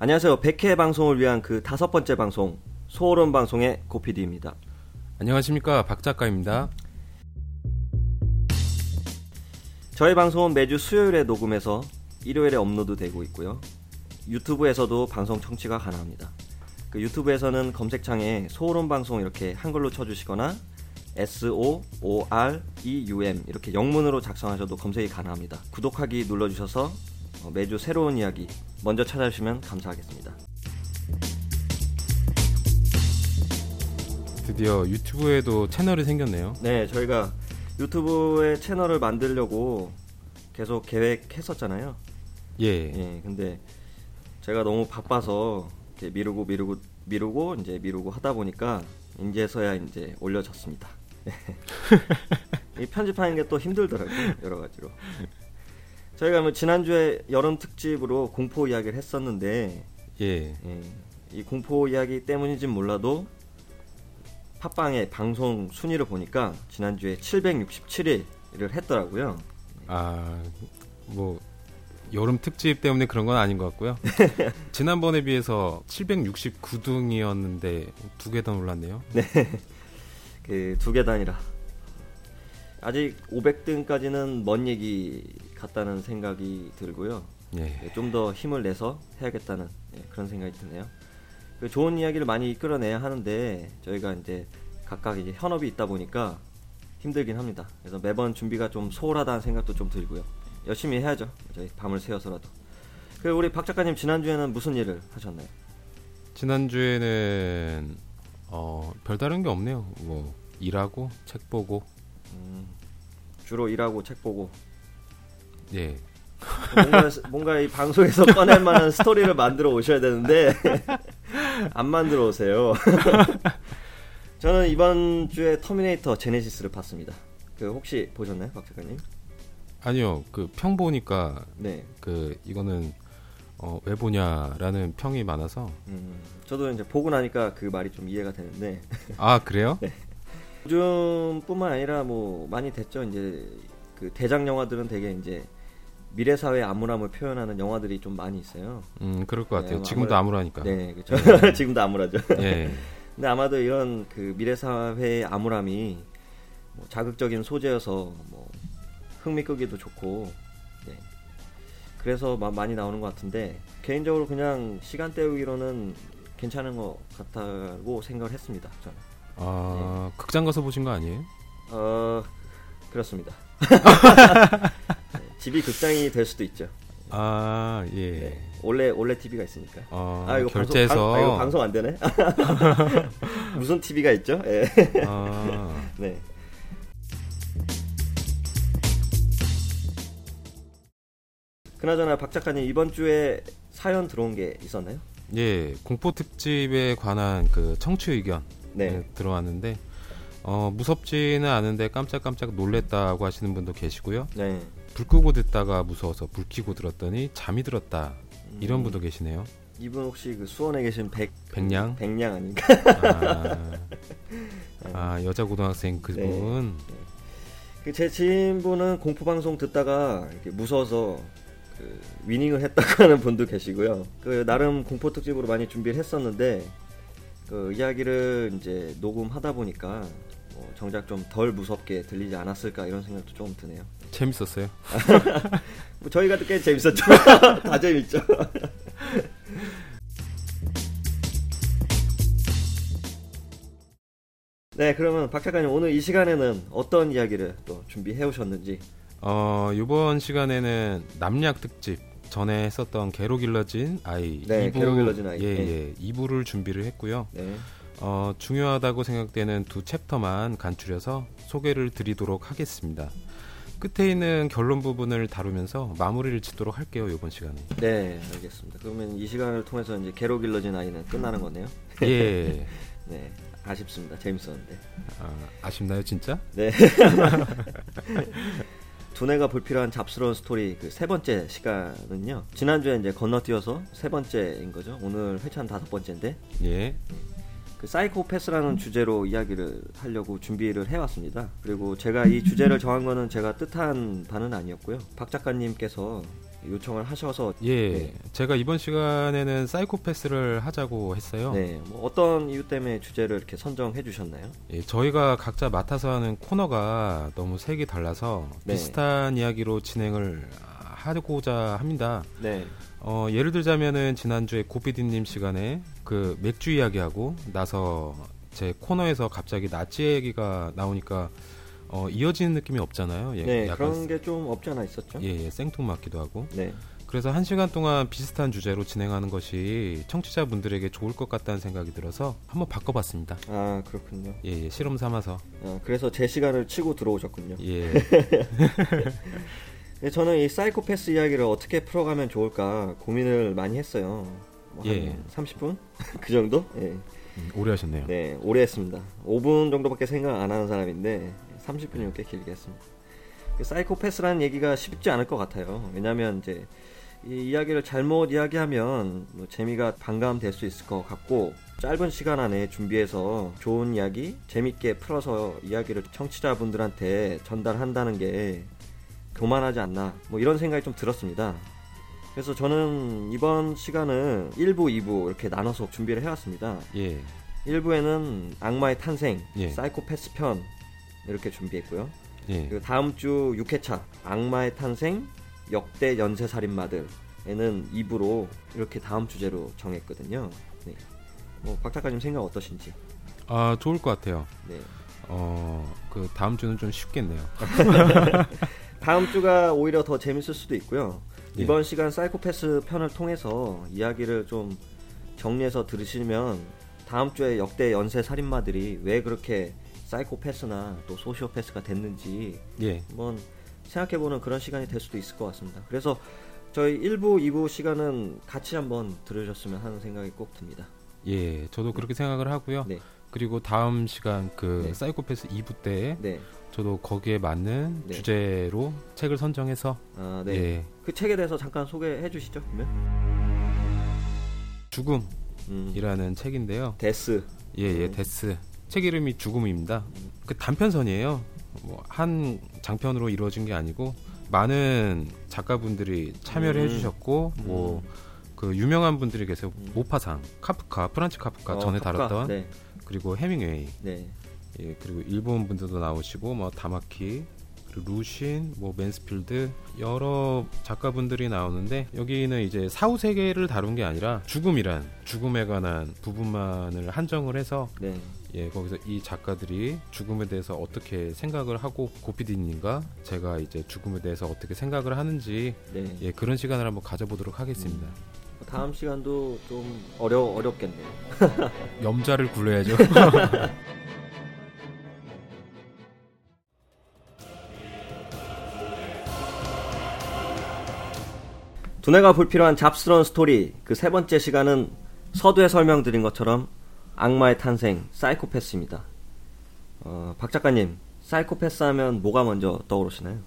안녕하세요. 100회 방송을 위한 그 다섯 번째 방송 소름 방송의 고피디입니다. 안녕하십니까 박 작가입니다. 저희 방송은 매주 수요일에 녹음해서 일요일에 업로드되고 있고요. 유튜브에서도 방송 청취가 가능합니다. 그 유튜브에서는 검색창에 소름 방송 이렇게 한글로 쳐주시거나 S O O R E U M 이렇게 영문으로 작성하셔도 검색이 가능합니다. 구독하기 눌러주셔서 어, 매주 새로운 이야기 먼저 찾아주시면 감사하겠습니다. 드디어 유튜브에도 채널이 생겼네요. 네, 저희가 유튜브에 채널을 만들려고 계속 계획했었잖아요. 예. 예, 근데 제가 너무 바빠서 미루고 미루고 미루고 이제 미루고 하다 보니까 이제서야 이제 올려졌습니다. 이 편집하는 게 또 힘들더라고요, 여러 가지로. 저희가 뭐 지난주에 여름 특집으로 공포 이야기를 했었는데 예. 예, 이 공포 이야기 때문인지 몰라도 팟빵의 방송 순위를 보니까 지난주에 767일을 했더라고요. 아, 뭐 여름 특집 때문에 그런 건 아닌 것 같고요. 지난번에 비해서 769등이었는데 두개더 놀랐네요. 그두 계단이라 아직 500등까지는 먼 얘기 같다는 생각이 들고요. 예. 좀 더 힘을 내서 해야겠다는 예, 그런 생각이 드네요. 그 좋은 이야기를 많이 이끌어내야 하는데 저희가 이제 각각 이제 현업이 있다 보니까 힘들긴 합니다. 그래서 매번 준비가 좀 소홀하다는 생각도 좀 들고요. 열심히 해야죠. 저희 밤을 새워서라도. 그 우리 박 작가님 지난주에는 무슨 일을 하셨나요? 지난주에는 어, 별다른 게 없네요. 뭐 일하고 책 보고 음, 주로 일하고 책 보고 예. 뭔가, 뭔가 이 방송에서 꺼낼 만한 스토리를 만들어 오셔야 되는데 안 만들어 오세요. 저는 이번 주에 터미네이터 제네시스를 봤습니다. 그 혹시 보셨나요, 박 작가님? 아니요. 그 평 보니까 네. 그 이거는 어, 왜 보냐라는 평이 많아서 음, 저도 이제 보고 나니까 그 말이 좀 이해가 되는데 아 그래요? 요즘뿐만 아니라 뭐 많이 됐죠. 이제 그 대작 영화들은 되게 이제 미래 사회 암울함을 표현하는 영화들이 좀 많이 있어요. 음 그럴 것 같아요. 네, 지금도 아무래도- 아무라니까. 네, 그렇죠. 지금도 암울하죠. 예. 근데 아마도 이런 그 미래 사회의 암울함이 뭐 자극적인 소재여서 뭐 흥미 끄기도 좋고 네. 그래서 마- 많이 나오는 것 같은데 개인적으로 그냥 시간 때우기로는 괜찮은 것 같다고 생각을 했습니다. 저는. 아 극장 가서 보신 거 아니에요? 어 그렇습니다. 네, 집이 극장이 될 수도 있죠. 아 예. 네. 원래 원래 TV가 있으니까. 어, 아 이거 결제해서 방송, 방, 아, 이거 방송 안 되네. 무슨 TV가 있죠? 예. 아, 네. 그나저나 박 작가님 이번 주에 사연 들어온 게 있었나요? 예 공포 특집에 관한 그 청취 의견 네. 네, 들어왔는데 어, 무섭지는 않은데 깜짝깜짝 놀랬다고 하시는 분도 계시고요. 네. 불 끄고 듣다가 무서워서 불 켜고 들었더니 잠이 들었다 이런 음, 분도 계시네요. 이분 혹시 그 수원에 계신 백 백냥? 백냥 아닌가? 아, 아, 여자 고등학생 그분 그제 지인분은 공포 방송 듣다가 무서워서 그 위닝을 했다고 하는 분도 계시고요. 그 나름 공포 특집으로 많이 준비를 했었는데 그 이야기를 이제 녹음하다 보니까 뭐 정작 좀 덜 무섭게 들리지 않았을까 이런 생각도 조금 드네요. 재밌었어요. 뭐 저희가 듣기엔 재밌었죠. 다 재밌죠. 네, 그러면 박 작가님 오늘 이 시간에는 어떤 이야기를 또 준비해 오셨는지. 어, 이번 시간에는 남약 특집 전에 했었던 게로 길러진 아이 네, 2부, 게로 길러진 아이. 예, 네. 예, 2부를 준비를 했고요. 네. 어, 중요하다고 생각되는 두 챕터만 간추려서 소개를 드리도록 하겠습니다. 끝에 있는 결론 부분을 다루면서 마무리를 짓도록 할게요 이번 시간에. 네, 알겠습니다. 그러면 이 시간을 통해서 이제 게로 길러진 아이는 끝나는 거네요. 예. 네, 아쉽습니다. 재밌었는데. 아, 아쉽나요 진짜? 네. 두뇌가 불필요한 잡스러운 스토리 그 세 번째 시간은요. 지난주에 이제 건너뛰어서 세 번째인 거죠. 오늘 회차는 다섯 번째인데 예. 그 사이코패스라는 주제로 이야기를 하려고 준비를 해왔습니다. 그리고 제가 이 주제를 정한 거는 제가 뜻한 바는 아니었고요. 박 작가님께서 요청을 하셔서 예, 네. 제가 이번 시간에는 사이코패스를 하자고 했어요. 네, 뭐 어떤 이유 때문에 주제를 이렇게 선정해 주셨나요? 예, 저희가 각자 맡아서 하는 코너가 너무 색이 달라서 네. 비슷한 이야기로 진행을 하고자 합니다. 네, 어, 예를 들자면은 지난주에 고피디님 시간에 그 맥주 이야기하고 나서 제 코너에서 갑자기 나치 얘기가 나오니까 어, 이어지는 느낌이 없잖아요. 예, 네, 그런 게 좀 없지 않아 있었죠? 예, 예, 생뚱맞기도 하고. 네, 그래서 한 시간 동안 비슷한 주제로 진행하는 것이 청취자분들에게 좋을 것 같다는 생각이 들어서 한번 바꿔봤습니다. 아 그렇군요. 예, 예, 실험 삼아서. 아, 그래서 제 시간을 치고 들어오셨군요. 예, 네, 저는 이 사이코패스 이야기를 어떻게 풀어가면 좋을까 고민을 많이 했어요. 뭐한 예. 30분 그 정도? 예. 음, 오래 하셨네요. 네, 오래 했습니다. 5분 정도밖에 생각 안 하는 사람인데 30분이면 꽤 길게 했습니다. 그 사이코패스라는 얘기가 쉽지 않을 것 같아요. 왜냐하면 이제 이 이야기를 잘못 이야기하면 뭐 재미가 반감될 수 있을 것 같고 짧은 시간 안에 준비해서 좋은 이야기 재밌게 풀어서 이야기를 청취자분들한테 전달한다는 게 교만하지 않나 뭐 이런 생각이 좀 들었습니다. 그래서 저는 이번 시간은 1부, 2부 이렇게 나눠서 준비를 해왔습니다. 예, 1부에는 악마의 탄생, 예. 사이코패스 편 이렇게 준비했고요. 예, 그리고 다음 주 6회차 악마의 탄생, 역대 연쇄 살인마들에는 2부로 이렇게 다음 주제로 정했거든요. 네. 뭐, 박 작가님 생각 어떠신지? 아 좋을 것 같아요. 네. 어, 그 다음 주는 좀 쉽겠네요. 다음 주가 오히려 더 재밌을 수도 있고요. 예. 이번 시간 사이코패스 편을 통해서 이야기를 좀 정리해서 들으시면 다음 주에 역대 연쇄 살인마들이 왜 그렇게 사이코패스나 또 소시오패스가 됐는지 예, 한번 생각해보는 그런 시간이 될 수도 있을 것 같습니다. 그래서 저희 1부, 2부 시간은 같이 한번 들으셨으면 하는 생각이 꼭 듭니다. 예, 저도 그렇게 생각을 하고요. 네. 그리고 다음 시간 그 네. 사이코패스 2부 때 네. 저도 거기에 맞는 네. 주제로 책을 선정해서 아, 네. 예, 그 책에 대해서 잠깐 소개해 주시죠, 그러면. 죽음이라는 음, 책인데요. 데스. 예, 예, 음. 데스. 책 이름이 죽음입니다. 그 단편선이에요. 뭐 한 장편으로 이루어진 게 아니고 많은 작가분들이 참여를 음. 해주셨고 뭐 그 유명한 분들이 계세요. 음. 모파상, 카프카, 프란츠 카프카 어, 전에 카프카. 다뤘던 네. 그리고 헤밍웨이, 네. 예, 그리고 일본 분들도 나오시고 뭐 다마키, 루신, 뭐 맨스필드 여러 작가분들이 나오는데 여기는 이제 사후 세계를 다룬 게 아니라 죽음이란 죽음에 관한 부분만을 한정을 해서 네. 예, 거기서 이 작가들이 죽음에 대해서 어떻게 생각을 하고 고피디님과 제가 이제 죽음에 대해서 어떻게 생각을 하는지 네. 예, 그런 시간을 한번 가져보도록 하겠습니다. 다음 시간도 좀 어려 어렵겠네요. 염자를 굴려야죠. 두뇌가 불필요한 잡스러운 스토리 그 세 번째 시간은 서두에 설명드린 것처럼 악마의 탄생 사이코패스입니다. 어, 박 작가님 사이코패스 하면 뭐가 먼저 떠오르시나요?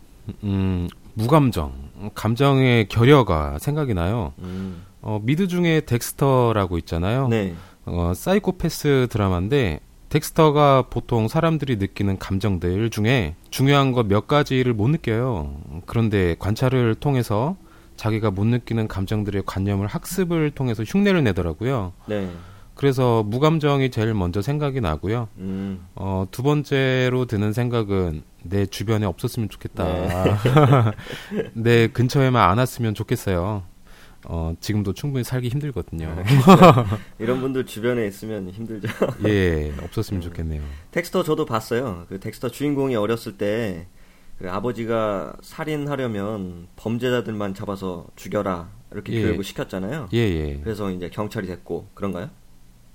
음, 무감정, 감정의 결여가 생각이 나요. 음, 어, 미드 중에 덱스터라고 있잖아요. 네, 어, 사이코패스 드라마인데 덱스터가 보통 사람들이 느끼는 감정들 중에 중요한 것 몇 가지를 못 느껴요. 그런데 관찰을 통해서 자기가 못 느끼는 감정들의 관념을 학습을 통해서 흉내를 내더라고요. 네, 그래서 무감정이 제일 먼저 생각이 나고요. 음, 어, 두 번째로 드는 생각은 내 주변에 없었으면 좋겠다. 내 근처에만 안 왔으면 좋겠어요. 어, 지금도 충분히 살기 힘들거든요. 이런 분들 주변에 있으면 힘들죠. 예, 없었으면 좋겠네요. 덱스터 저도 봤어요. 그 덱스터 주인공이 어렸을 때 그 아버지가 살인하려면 범죄자들만 잡아서 죽여라 이렇게 예. 교육을 시켰잖아요. 예, 예. 그래서 이제 경찰이 됐고 그런가요?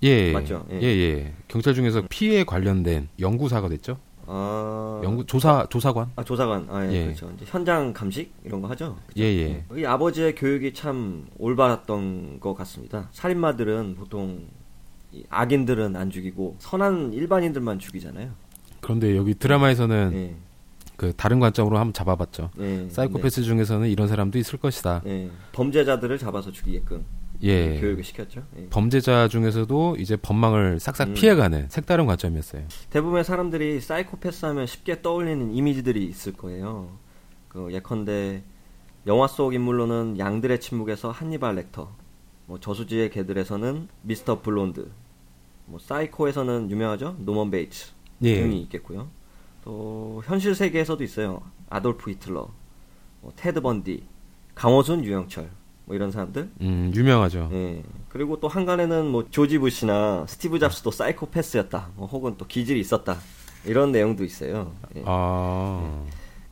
예. 맞죠? 예. 예, 예. 경찰 중에서 피해에 관련된 연구사가 됐죠. 아, 연구 조사 조사관. 아 조사관, 아 예, 예. 그렇죠. 이제 현장 감식 이런 거 하죠. 예, 예. 이 아버지의 교육이 참 올바랐던 것 같습니다. 살인마들은 보통 이 악인들은 안 죽이고 선한 일반인들만 죽이잖아요. 그런데 여기 드라마에서는 예, 그 다른 관점으로 한번 잡아봤죠. 예, 사이코패스 중에서는 이런 사람도 있을 것이다. 네, 예, 범죄자들을 잡아서 죽이게끔 예. 교육을 시켰죠. 예. 범죄자 중에서도 이제 법망을 싹싹 음. 피해가는 색다른 관점이었어요. 대부분의 사람들이 사이코패스 하면 쉽게 떠올리는 이미지들이 있을 거예요. 그 예컨대 영화 속 인물로는 양들의 침묵에서 한니발 렉터, 뭐 저수지의 개들에서는 미스터 블론드, 뭐 사이코에서는 유명하죠 노먼 베이츠 예. 등이 있겠고요. 또 현실 세계에서도 있어요. 아돌프 히틀러, 뭐 테드 번디, 강호순, 유영철 뭐 이런 사람들. 음, 유명하죠. 예. 그리고 또 항간에는 뭐 조지 부시나 스티브 잡스도 사이코패스였다. 뭐 혹은 또 기질이 있었다. 이런 내용도 있어요. 예. 아,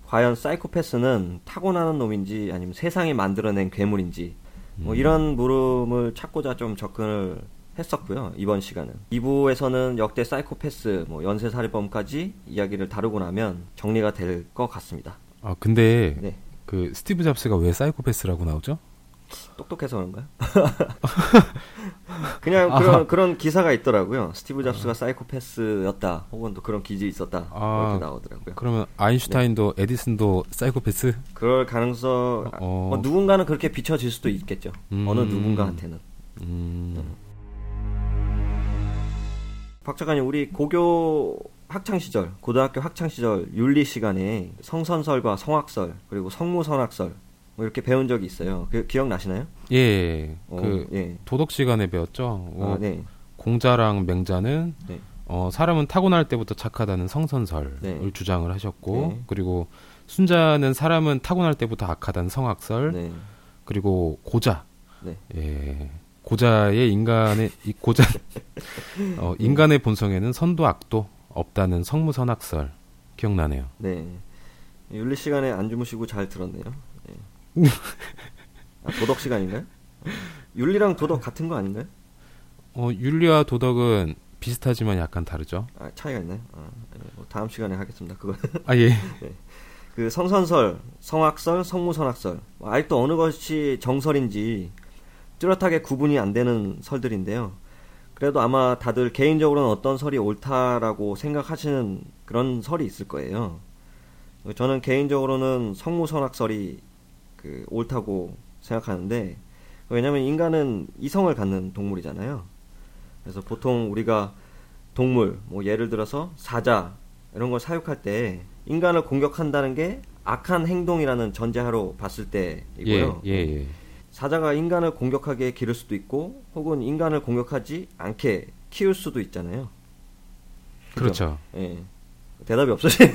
과연 사이코패스는 타고나는 놈인지 아니면 세상이 만들어낸 괴물인지 뭐 이런 물음을 찾고자 좀 접근을 했었고요. 이번 시간은 2부에서는 역대 사이코패스, 뭐 연쇄살인범까지 이야기를 다루고 나면 정리가 될 것 같습니다. 아 근데 네, 그 스티브 잡스가 왜 사이코패스라고 나오죠? 똑똑해서 그런가요? 그냥 그런 그런 기사가 있더라고요. 스티브 잡스가 사이코패스였다, 혹은 또 그런 기질이 있었다 아, 이렇게 나오더라고요. 그러면 아인슈타인도 에디슨도 사이코패스? 그럴 가능성 아, 어. 뭐 누군가는 그렇게 비춰질 수도 있겠죠. 음. 어느 누군가한테는. 음, 박 작가님, 우리 고교 학창 시절, 고등학교 학창 시절 윤리 시간에 성선설과 성악설 그리고 성무선악설 뭐 이렇게 배운 적이 있어요. 그, 기억 나시나요? 예, 어, 그 예. 도덕 시간에 배웠죠. 어, 아, 네. 공자랑 맹자는 네. 어, 사람은 타고날 때부터 착하다는 성선설을 네. 주장을 하셨고 네. 그리고 순자는 사람은 타고날 때부터 악하다는 성악설 네. 그리고 고자 네. 예 고자의 인간의 이 고자 어, 인간의 본성에는 선도 악도 없다는 성무선악설 기억나네요. 네. 윤리 시간에 안 주무시고 잘 들었네요. 네. 아, 도덕 시간인가요? 윤리랑 도덕 같은 거 아닌가요? 어, 윤리와 도덕은 비슷하지만 약간 다르죠. 아, 차이가 있나요? 아, 네. 뭐 다음 시간에 하겠습니다. 그거. 아 예. 그 성선설, 성악설, 성무선악설 뭐 아직도 어느 것이 정설인지 뚜렷하게 구분이 안 되는 설들인데요. 그래도 아마 다들 개인적으로는 어떤 설이 옳다라고 생각하시는 그런 설이 있을 거예요. 저는 개인적으로는 성무선악설이 그 옳다고 생각하는데 왜냐하면 인간은 이성을 갖는 동물이잖아요. 그래서 보통 우리가 동물, 뭐 예를 들어서 사자 이런 걸 사육할 때 인간을 공격한다는 게 악한 행동이라는 전제하로 봤을 예, 때이고요. 예, 예. 사자가 인간을 공격하게 기를 수도 있고, 혹은 인간을 공격하지 않게 키울 수도 있잖아요. 그죠? 그렇죠. 예. 대답이 없으시네요.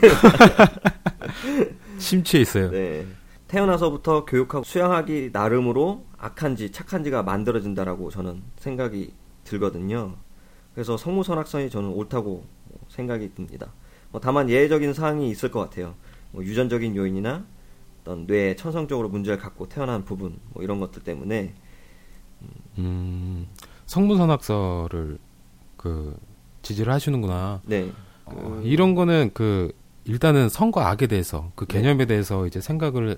심취해 있어요. 네. 태어나서부터 교육하고 수양하기 나름으로 악한지 착한지가 만들어진다라고 저는 생각이 들거든요. 그래서 성무선악선이 저는 옳다고 생각이 듭니다. 뭐 다만 예외적인 사항이 있을 것 같아요. 뭐 유전적인 요인이나 어떤 뇌에 천성적으로 문제를 갖고 태어난 부분 뭐 이런 것들 때문에 음, 성문선악설을 그 지지를 하시는구나. 네. 어, 그- 이런 거는 그 일단은 성과 악에 대해서 그 네. 개념에 대해서 이제 생각을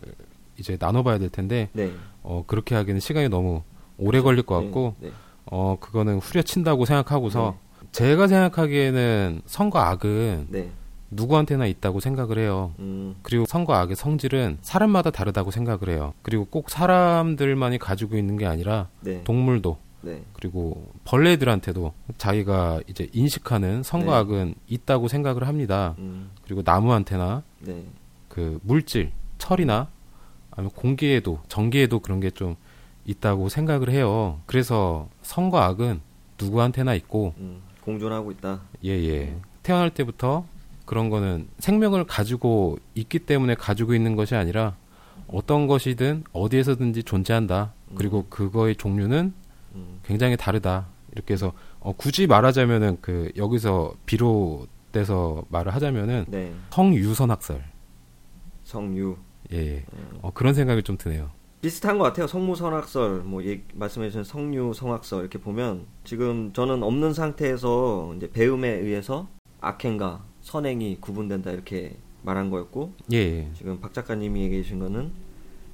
이제 나눠봐야 될 텐데 네. 어 그렇게 하기는 시간이 너무 오래 걸릴 것 같고 네. 네. 어 그거는 후려친다고 생각하고서 제가 생각하기에는 성과 악은 네. 누구한테나 있다고 생각을 해요. 음, 그리고 성과 악의 성질은 사람마다 다르다고 생각을 해요. 그리고 꼭 사람들만이 가지고 있는 게 아니라 네. 동물도 네. 그리고 벌레들한테도 자기가 이제 인식하는 성과 네. 악은 있다고 생각을 합니다. 음, 그리고 나무한테나 네. 그 물질, 철이나 아니면 공기에도 전기에도 그런 게 좀 있다고 생각을 해요. 그래서 성과 악은 누구한테나 있고 음, 공존하고 있다. 예 예 태어날 때부터 그런 거는 생명을 가지고 있기 때문에 가지고 있는 것이 아니라 어떤 것이든 어디에서든지 존재한다. 그리고 그거의 종류는 음, 굉장히 다르다. 이렇게 해서 어, 굳이 말하자면은 그 여기서 비롯돼서 말을 하자면은 네. 성유선 학설 성유. 예, 예. 어, 그런 생각이 좀 드네요. 비슷한 것 같아요. 성무선악설, 뭐 예, 말씀해주신 성류, 성악설 이렇게 보면 지금 저는 없는 상태에서 이제 배움에 의해서 악행과 선행이 구분된다 이렇게 말한 거였고 예, 예. 지금 박 작가님이 얘기해 주신 거는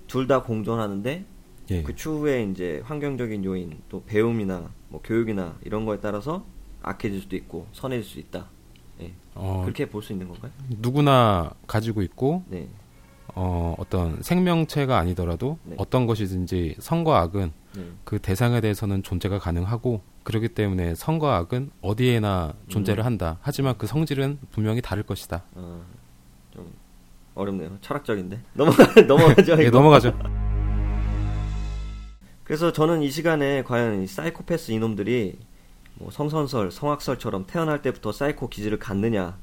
둘 다 공존하는데 예. 그 추후에 이제 환경적인 요인 또 배움이나 뭐 교육이나 이런 거에 따라서 악해질 수도 있고 선해질 수 있다. 예. 어, 그렇게 볼 수 있는 건가요? 누구나 가지고 있고 네. 어, 어떤 생명체가 아니더라도 네. 어떤 것이든지 성과 악은 네. 그 대상에 대해서는 존재가 가능하고 그렇기 때문에 성과 악은 어디에나 존재를 한다. 하지만 그 성질은 분명히 다를 것이다. 어, 좀 어렵네요. 철학적인데. 넘어가 넘어가죠. 예. 넘어가죠. 그래서 저는 이 시간에 과연 이 사이코패스 이놈들이 뭐 성선설, 성악설처럼 태어날 때부터 사이코 기질을 갖느냐,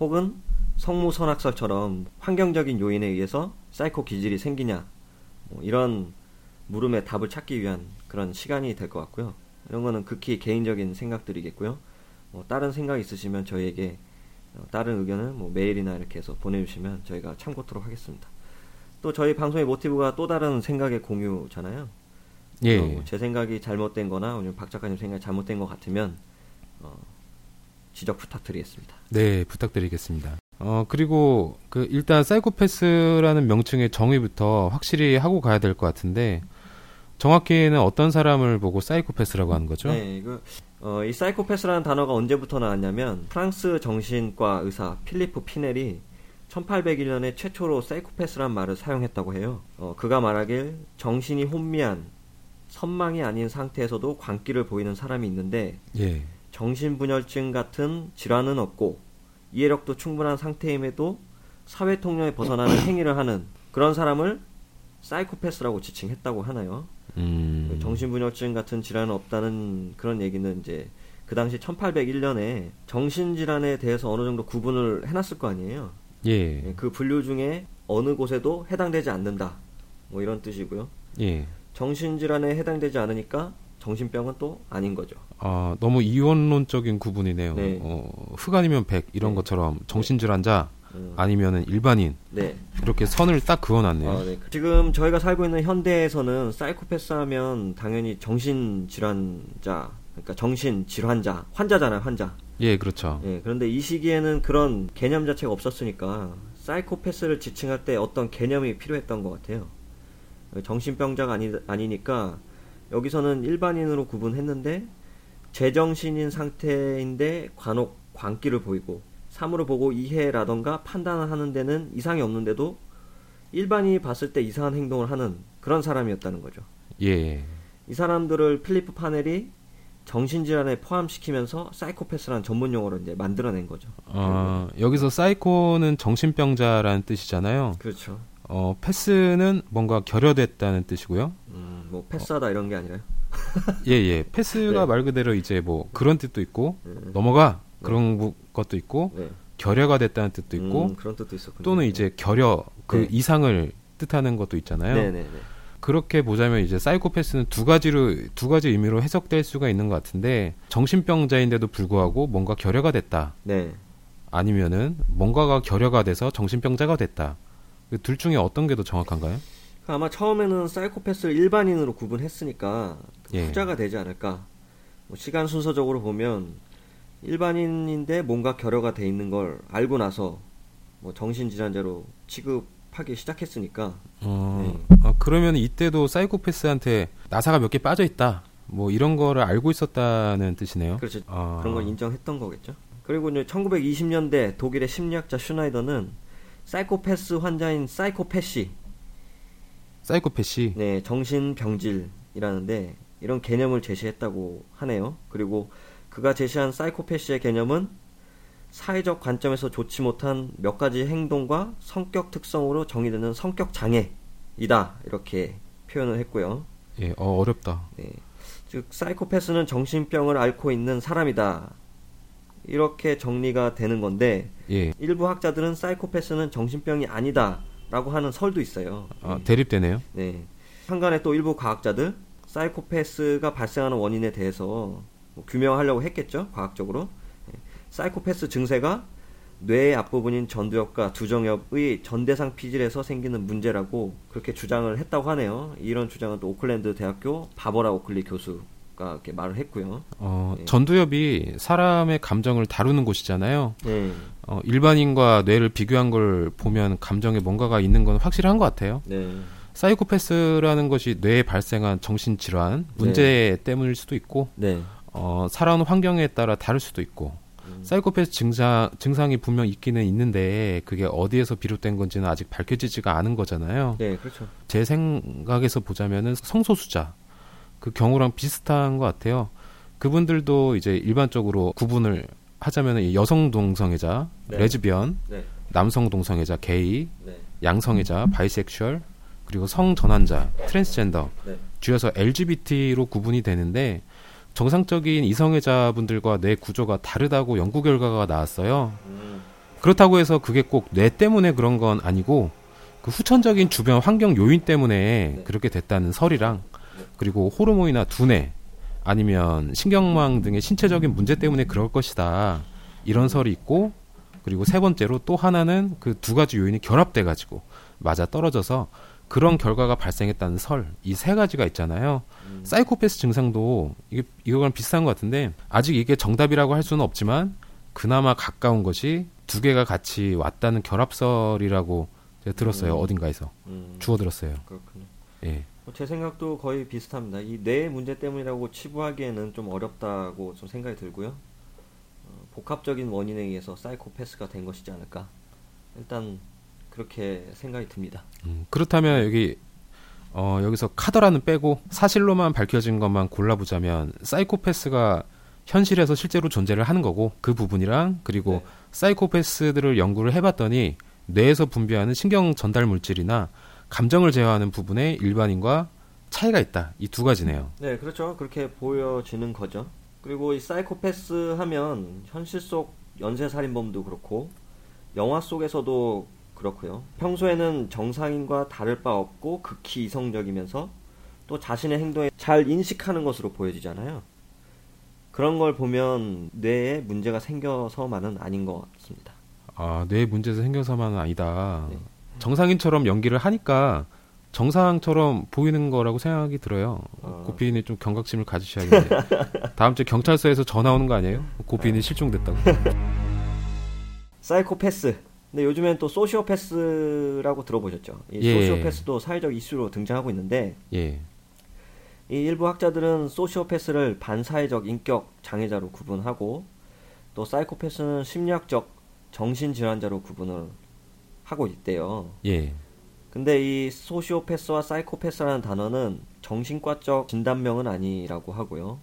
혹은 성무 선악설처럼 환경적인 요인에 의해서 사이코 기질이 생기냐, 뭐 이런 물음에 답을 찾기 위한 그런 시간이 될 것 같고요. 이런 거는 극히 개인적인 생각들이겠고요. 뭐 다른 생각 있으시면 저희에게 어, 다른 의견을 뭐 메일이나 이렇게 해서 보내주시면 저희가 참고토록 하겠습니다. 또 저희 방송의 모티브가 또 다른 생각의 공유잖아요. 예. 어, 제 생각이 잘못된 거나 박 작가님 생각이 잘못된 것 같으면 어, 지적 부탁드리겠습니다. 네, 부탁드리겠습니다. 어, 그리고 그 일단 사이코패스라는 명칭의 정의부터 확실히 하고 가야 될 것 같은데 정확히는 어떤 사람을 보고 사이코패스라고 하는 거죠? 네, 그, 어, 이 사이코패스라는 단어가 언제부터 나왔냐면 프랑스 정신과 의사 필리프 피넬이 1801년에 최초로 사이코패스란 말을 사용했다고 해요. 어, 그가 말하길 정신이 혼미한 선망이 아닌 상태에서도 광기를 보이는 사람이 있는데 예. 정신분열증 같은 질환은 없고 이해력도 충분한 상태임에도 사회 통념에 벗어나는 행위를 하는 그런 사람을 사이코패스라고 지칭했다고 하나요? 음. 정신분열증 같은 질환은 없다는 그런 얘기는 이제 그 당시 1801년에 정신질환에 대해서 어느 정도 구분을 해놨을 거 아니에요. 예. 예, 그 분류 중에 어느 곳에도 해당되지 않는다. 뭐 이런 뜻이고요. 예. 정신질환에 해당되지 않으니까 정신병은 또 아닌 거죠. 아, 너무 이원론적인 구분이네요. 네. 어, 흑 아니면 백 이런 네. 것처럼 정신질환자 음, 아니면은 일반인 네. 이렇게 선을 딱 그어놨네요. 아, 네. 지금 저희가 살고 있는 현대에서는 사이코패스 하면 당연히 정신 질환자, 그러니까 정신 질환자, 환자잖아요, 환자. 예, 그렇죠. 예, 그런데 이 시기에는 그런 개념 자체가 없었으니까 사이코패스를 지칭할 때 어떤 개념이 필요했던 것 같아요. 정신병자가 아니, 아니니까 여기서는 일반인으로 구분했는데 제정신인 상태인데 간혹 광기를 보이고 사물을 보고 이해라던가 판단을 하는 데는 이상이 없는데도 일반인이 봤을 때 이상한 행동을 하는 그런 사람이었다는 거죠. 예. 이 사람들을 필리프 파넬이 정신질환에 포함시키면서 사이코패스라는 전문 용어로 이제 만들어낸 거죠. 어, 여기서 사이코는 정신병자라는 뜻이잖아요. 그렇죠. 어, 패스는 뭔가 결여됐다는 뜻이고요. 음, 뭐 패스하다 이런 게 아니라요. 예, 예. 패스가 네. 말 그대로 이제 뭐 그런 뜻도 있고 음, 넘어가 그런 부- 것도 있고 네. 결여가 됐다는 뜻도 있고 음, 그런 뜻도 있었군요. 또는 이제 결여 그 네. 이상을 뜻하는 것도 있잖아요. 네, 네, 네. 그렇게 보자면 이제 사이코패스는 두 가지로 두 가지 의미로 해석될 수가 있는 것 같은데 정신병자인데도 불구하고 뭔가 결여가 됐다. 네. 아니면은 뭔가가 결여가 돼서 정신병자가 됐다. 그둘 중에 어떤 게 더 정확한가요? 아마 처음에는 사이코패스를 일반인으로 구분했으니까 예. 후자가 되지 않을까. 뭐 시간 순서적으로 보면 일반인인데 뭔가 결여가 돼 있는 걸 알고 나서 뭐 정신질환자로 취급하기 시작했으니까 어, 네. 아, 그러면 이때도 사이코패스한테 나사가 몇 개 빠져 있다. 뭐 이런 거를 알고 있었다는 뜻이네요. 그렇죠. 아, 그런 걸 인정했던 거겠죠. 그리고 이제 1920년대 독일의 심리학자 슈나이더는 사이코패스 환자인 psychopathy, psychopathy. 네, 정신병질이라는데 이런 개념을 제시했다고 하네요. 그리고 그가 제시한 사이코패시의 개념은 사회적 관점에서 좋지 못한 몇 가지 행동과 성격 특성으로 정의되는 성격 장애이다 이렇게 표현을 했고요. 예, 어, 어렵다. 네. 즉 사이코패스는 정신병을 앓고 있는 사람이다. 이렇게 정리가 되는 건데 예, 일부 학자들은 사이코패스는 정신병이 아니다라고 하는 설도 있어요. 아, 대립되네요. 네. 한간에 또 일부 과학자들 사이코패스가 발생하는 원인에 대해서 뭐 규명하려고 했겠죠. 과학적으로. 네. 사이코패스 증세가 뇌의 앞부분인 전두엽과 두정엽의 전대상 피질에서 생기는 문제라고 그렇게 주장을 했다고 하네요. 이런 주장은 또 오클랜드 대학교 바버라 오클리 교수가 이렇게 말을 했고요. 어, 네. 전두엽이 사람의 감정을 다루는 곳이잖아요. 네. 어, 일반인과 뇌를 비교한 걸 보면 감정에 뭔가가 있는 건 확실한 것 같아요. 네. 사이코패스라는 것이 뇌에 발생한 정신질환 문제 때문일 수도 있고 네. 어, 살아온 환경에 따라 다를 수도 있고 음. 사이코패스 증상 증상이 분명 있기는 있는데 그게 어디에서 비롯된 건지는 아직 밝혀지지가 않은 거잖아요. 네, 그렇죠. 제 생각에서 보자면은 성소수자 그 경우랑 비슷한 것 같아요. 그분들도 이제 일반적으로 구분을 하자면은 이 여성 동성애자, 네. 레즈비언 네. 남성 동성애자 게이, 네. 양성애자 bisexual, 그리고 성 전환자 트랜스젠더, 네. 줄여서 LGBT로 구분이 되는데 정상적인 이성애자분들과 뇌 구조가 다르다고 연구 결과가 나왔어요. 음, 그렇다고 해서 그게 꼭 뇌 때문에 그런 건 아니고 그 후천적인 주변 환경 요인 때문에 네. 그렇게 됐다는 설이랑 그리고 호르몬이나 두뇌 아니면 신경망 등의 신체적인 문제 때문에 그럴 것이다 이런 설이 있고 그리고 세 번째로 또 하나는 그 두 가지 요인이 결합돼 가지고 맞아 떨어져서 그런 결과가 발생했다는 설 이 세 가지가 있잖아요. 음. 사이코패스 증상도 이게 이거랑 비슷한 것 같은데 아직 이게 정답이라고 할 수는 없지만 그나마 가까운 것이 두 개가 같이 왔다는 결합설이라고 제가 들었어요 음. 어딘가에서 음, 주워 들었어요. 그렇군요. 예. 뭐제 생각도 거의 비슷합니다. 이 뇌 문제 때문이라고 치부하기에는 좀 어렵다고 좀 생각이 들고요. 어, 복합적인 원인에 의해서 사이코패스가 된 것이지 않을까. 일단 그렇게 생각이 듭니다. 음, 그렇다면 여기 어, 여기서 카더라는 빼고 사실로만 밝혀진 것만 골라보자면 사이코패스가 현실에서 실제로 존재를 하는 거고 그 부분이랑 그리고 네. 사이코패스들을 연구를 해봤더니 뇌에서 분비하는 신경 전달 물질이나 감정을 제어하는 부분에 일반인과 차이가 있다. 이 두 가지네요. 네, 그렇죠. 그렇게 보여지는 거죠. 그리고 이 사이코패스 하면 현실 속 연쇄살인범도 그렇고 영화 속에서도 그렇고요. 평소에는 정상인과 다를 바 없고 극히 이성적이면서 또 자신의 행동에 잘 인식하는 것으로 보여지잖아요. 그런 걸 보면 뇌에 문제가 생겨서만은 아닌 것 같습니다. 아, 뇌 문제에서 생겨서만은 아니다. 네. 정상인처럼 연기를 하니까 정상처럼 보이는 거라고 생각이 들어요. 어. 고피인이 좀 경각심을 가지셔야겠네. 다음 주에 경찰서에서 전화 오는 거 아니에요? 고피인이 실종됐다고. 사이코패스. 근데 요즘엔 또 소시오패스라고 들어보셨죠? 이 예. 소시오패스도 사회적 이슈로 등장하고 있는데 예. 이 일부 학자들은 소시오패스를 반사회적 인격 장애자로 구분하고 또 사이코패스는 심리학적 정신 질환자로 구분을 하고 있대요. 예. 근데 이 소시오패스와 사이코패스라는 단어는 정신과적 진단명은 아니라고 하고요.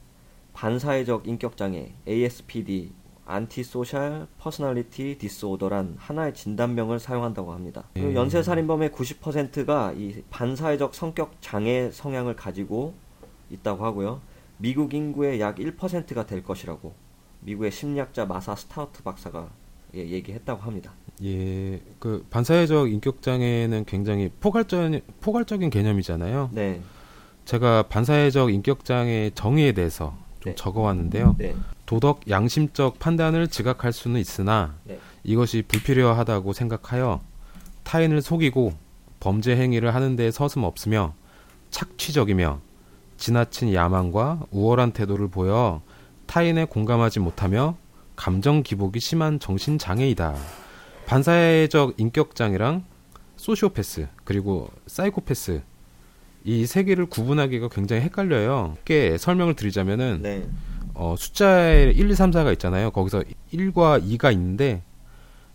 반사회적 인격장애, ASPD, antisocial personality disorder란 하나의 진단명을 사용한다고 합니다. 음. 연쇄 살인범의 90%가 이 반사회적 성격 장애 성향을 가지고 있다고 하고요. 미국 인구의 약 1%가 될 것이라고 미국의 심리학자 마사 스타우트 박사가 예, 얘기했다고 합니다. 예. 그 반사회적 인격 장애는 굉장히 포괄적 포괄적인 개념이잖아요. 네, 제가 반사회적 인격 장애 정의에 대해서 좀 네. 적어 왔는데요. 네, 도덕 양심적 판단을 지각할 수는 있으나 네. 이것이 불필요하다고 생각하여 타인을 속이고 범죄 행위를 하는 데 서슴없으며 착취적이며 지나친 야망과 우월한 태도를 보여 타인에 공감하지 못하며 감정 기복이 심한 정신 장애이다. 반사회적 인격 장애랑 소시오패스 그리고 사이코패스 이 세 개를 구분하기가 굉장히 헷갈려요. 쉽게 설명을 드리자면은 네, 어, 숫자에 1, 2, 3, 4가 있잖아요. 거기서 1과 2가 있는데,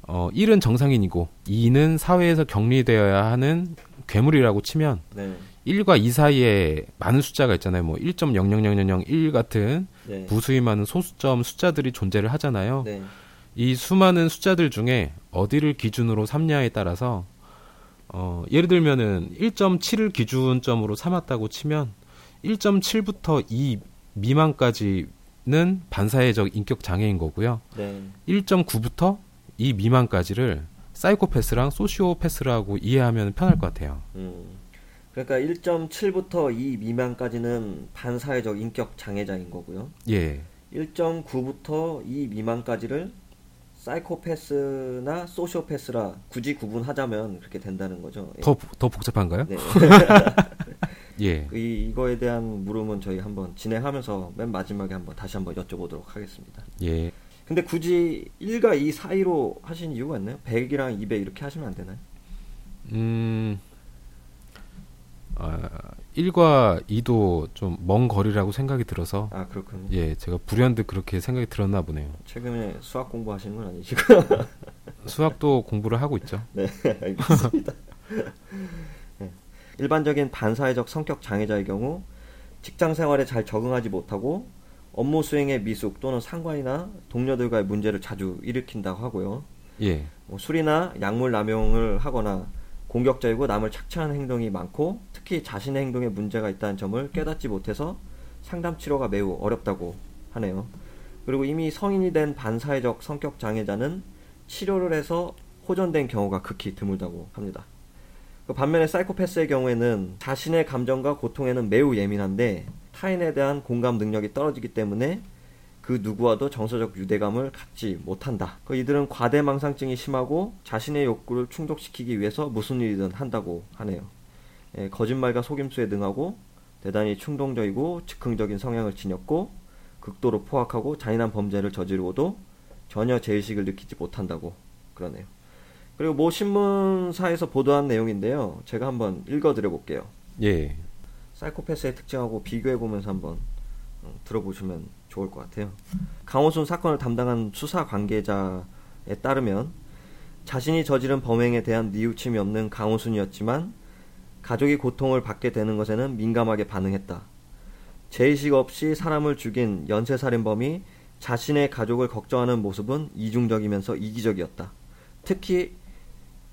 어, 1은 정상인이고, 2는 사회에서 격리되어야 하는 괴물이라고 치면, 네, 1과 2 사이에 많은 숫자가 있잖아요. 뭐, 1.00001 같은 네, 부수히 많은 소수점 숫자들이 존재를 하잖아요. 네, 이 수많은 숫자들 중에 어디를 기준으로 삼냐에 따라서, 어, 예를 들면은 1.7을 기준점으로 삼았다고 치면, 1.7부터 2 미만까지 는 반사회적 인격 장애인 거고요. 네. 1.9부터 2 미만까지를 사이코패스랑 소시오패스라고 이해하면 편할 것 같아요. 음. 그러니까 1.7부터 2 미만까지는 반사회적 인격 장애자인 거고요. 예. 1.9부터 2 미만까지를 사이코패스나 소시오패스라 굳이 구분하자면 그렇게 된다는 거죠. 예. 더, 더 복잡한가요? 네. 예. 그 이, 이거에 대한 물음은 저희 한번 진행하면서 맨 마지막에 한번 다시 한번 여쭤보도록 하겠습니다. 예. 근데 굳이 1과 2 사이로 하신 이유가 있나요? 100이랑 200 이렇게 하시면 안 되나요? 음, 아, 1과 2도 좀 먼 거리라고 생각이 들어서, 아 그렇군요. 예, 제가 불현듯 그렇게 생각이 들었나 보네요. 최근에 수학 공부하시는 건 아니시고 수학도 공부를 하고 있죠. 네, 알겠습니다. 네. 일반적인 반사회적 성격 장애자의 경우 직장 생활에 잘 적응하지 못하고 업무 수행에 미숙 또는 상관이나 동료들과의 문제를 자주 일으킨다고 하고요. 예. 뭐 술이나 약물 남용을 하거나 공격적이고 남을 착취하는 행동이 많고 특히 자신의 행동에 문제가 있다는 점을 깨닫지 못해서 상담 치료가 매우 어렵다고 하네요. 그리고 이미 성인이 된 반사회적 성격 장애자는 치료를 해서 호전된 경우가 극히 드물다고 합니다. 그 반면에 사이코패스의 경우에는 자신의 감정과 고통에는 매우 예민한데 타인에 대한 공감 능력이 떨어지기 때문에 그 누구와도 정서적 유대감을 갖지 못한다. 그 이들은 과대망상증이 심하고 자신의 욕구를 충족시키기 위해서 무슨 일이든 한다고 하네요. 예, 거짓말과 속임수에 능하고 대단히 충동적이고 즉흥적인 성향을 지녔고 극도로 포악하고 잔인한 범죄를 저지르고도 전혀 죄의식을 느끼지 못한다고 그러네요. 그리고 모 신문사에서 보도한 내용인데요. 제가 한번 읽어드려 볼게요. 예. 사이코패스의 특징하고 비교해 보면서 한번 어, 들어보시면 좋을 것 같아요. 강호순 사건을 담당한 수사 관계자에 따르면 자신이 저지른 범행에 대한 뉘우침이 없는 강호순이었지만 가족이 고통을 받게 되는 것에는 민감하게 반응했다. 죄의식 없이 사람을 죽인 연쇄살인범이 자신의 가족을 걱정하는 모습은 이중적이면서 이기적이었다. 특히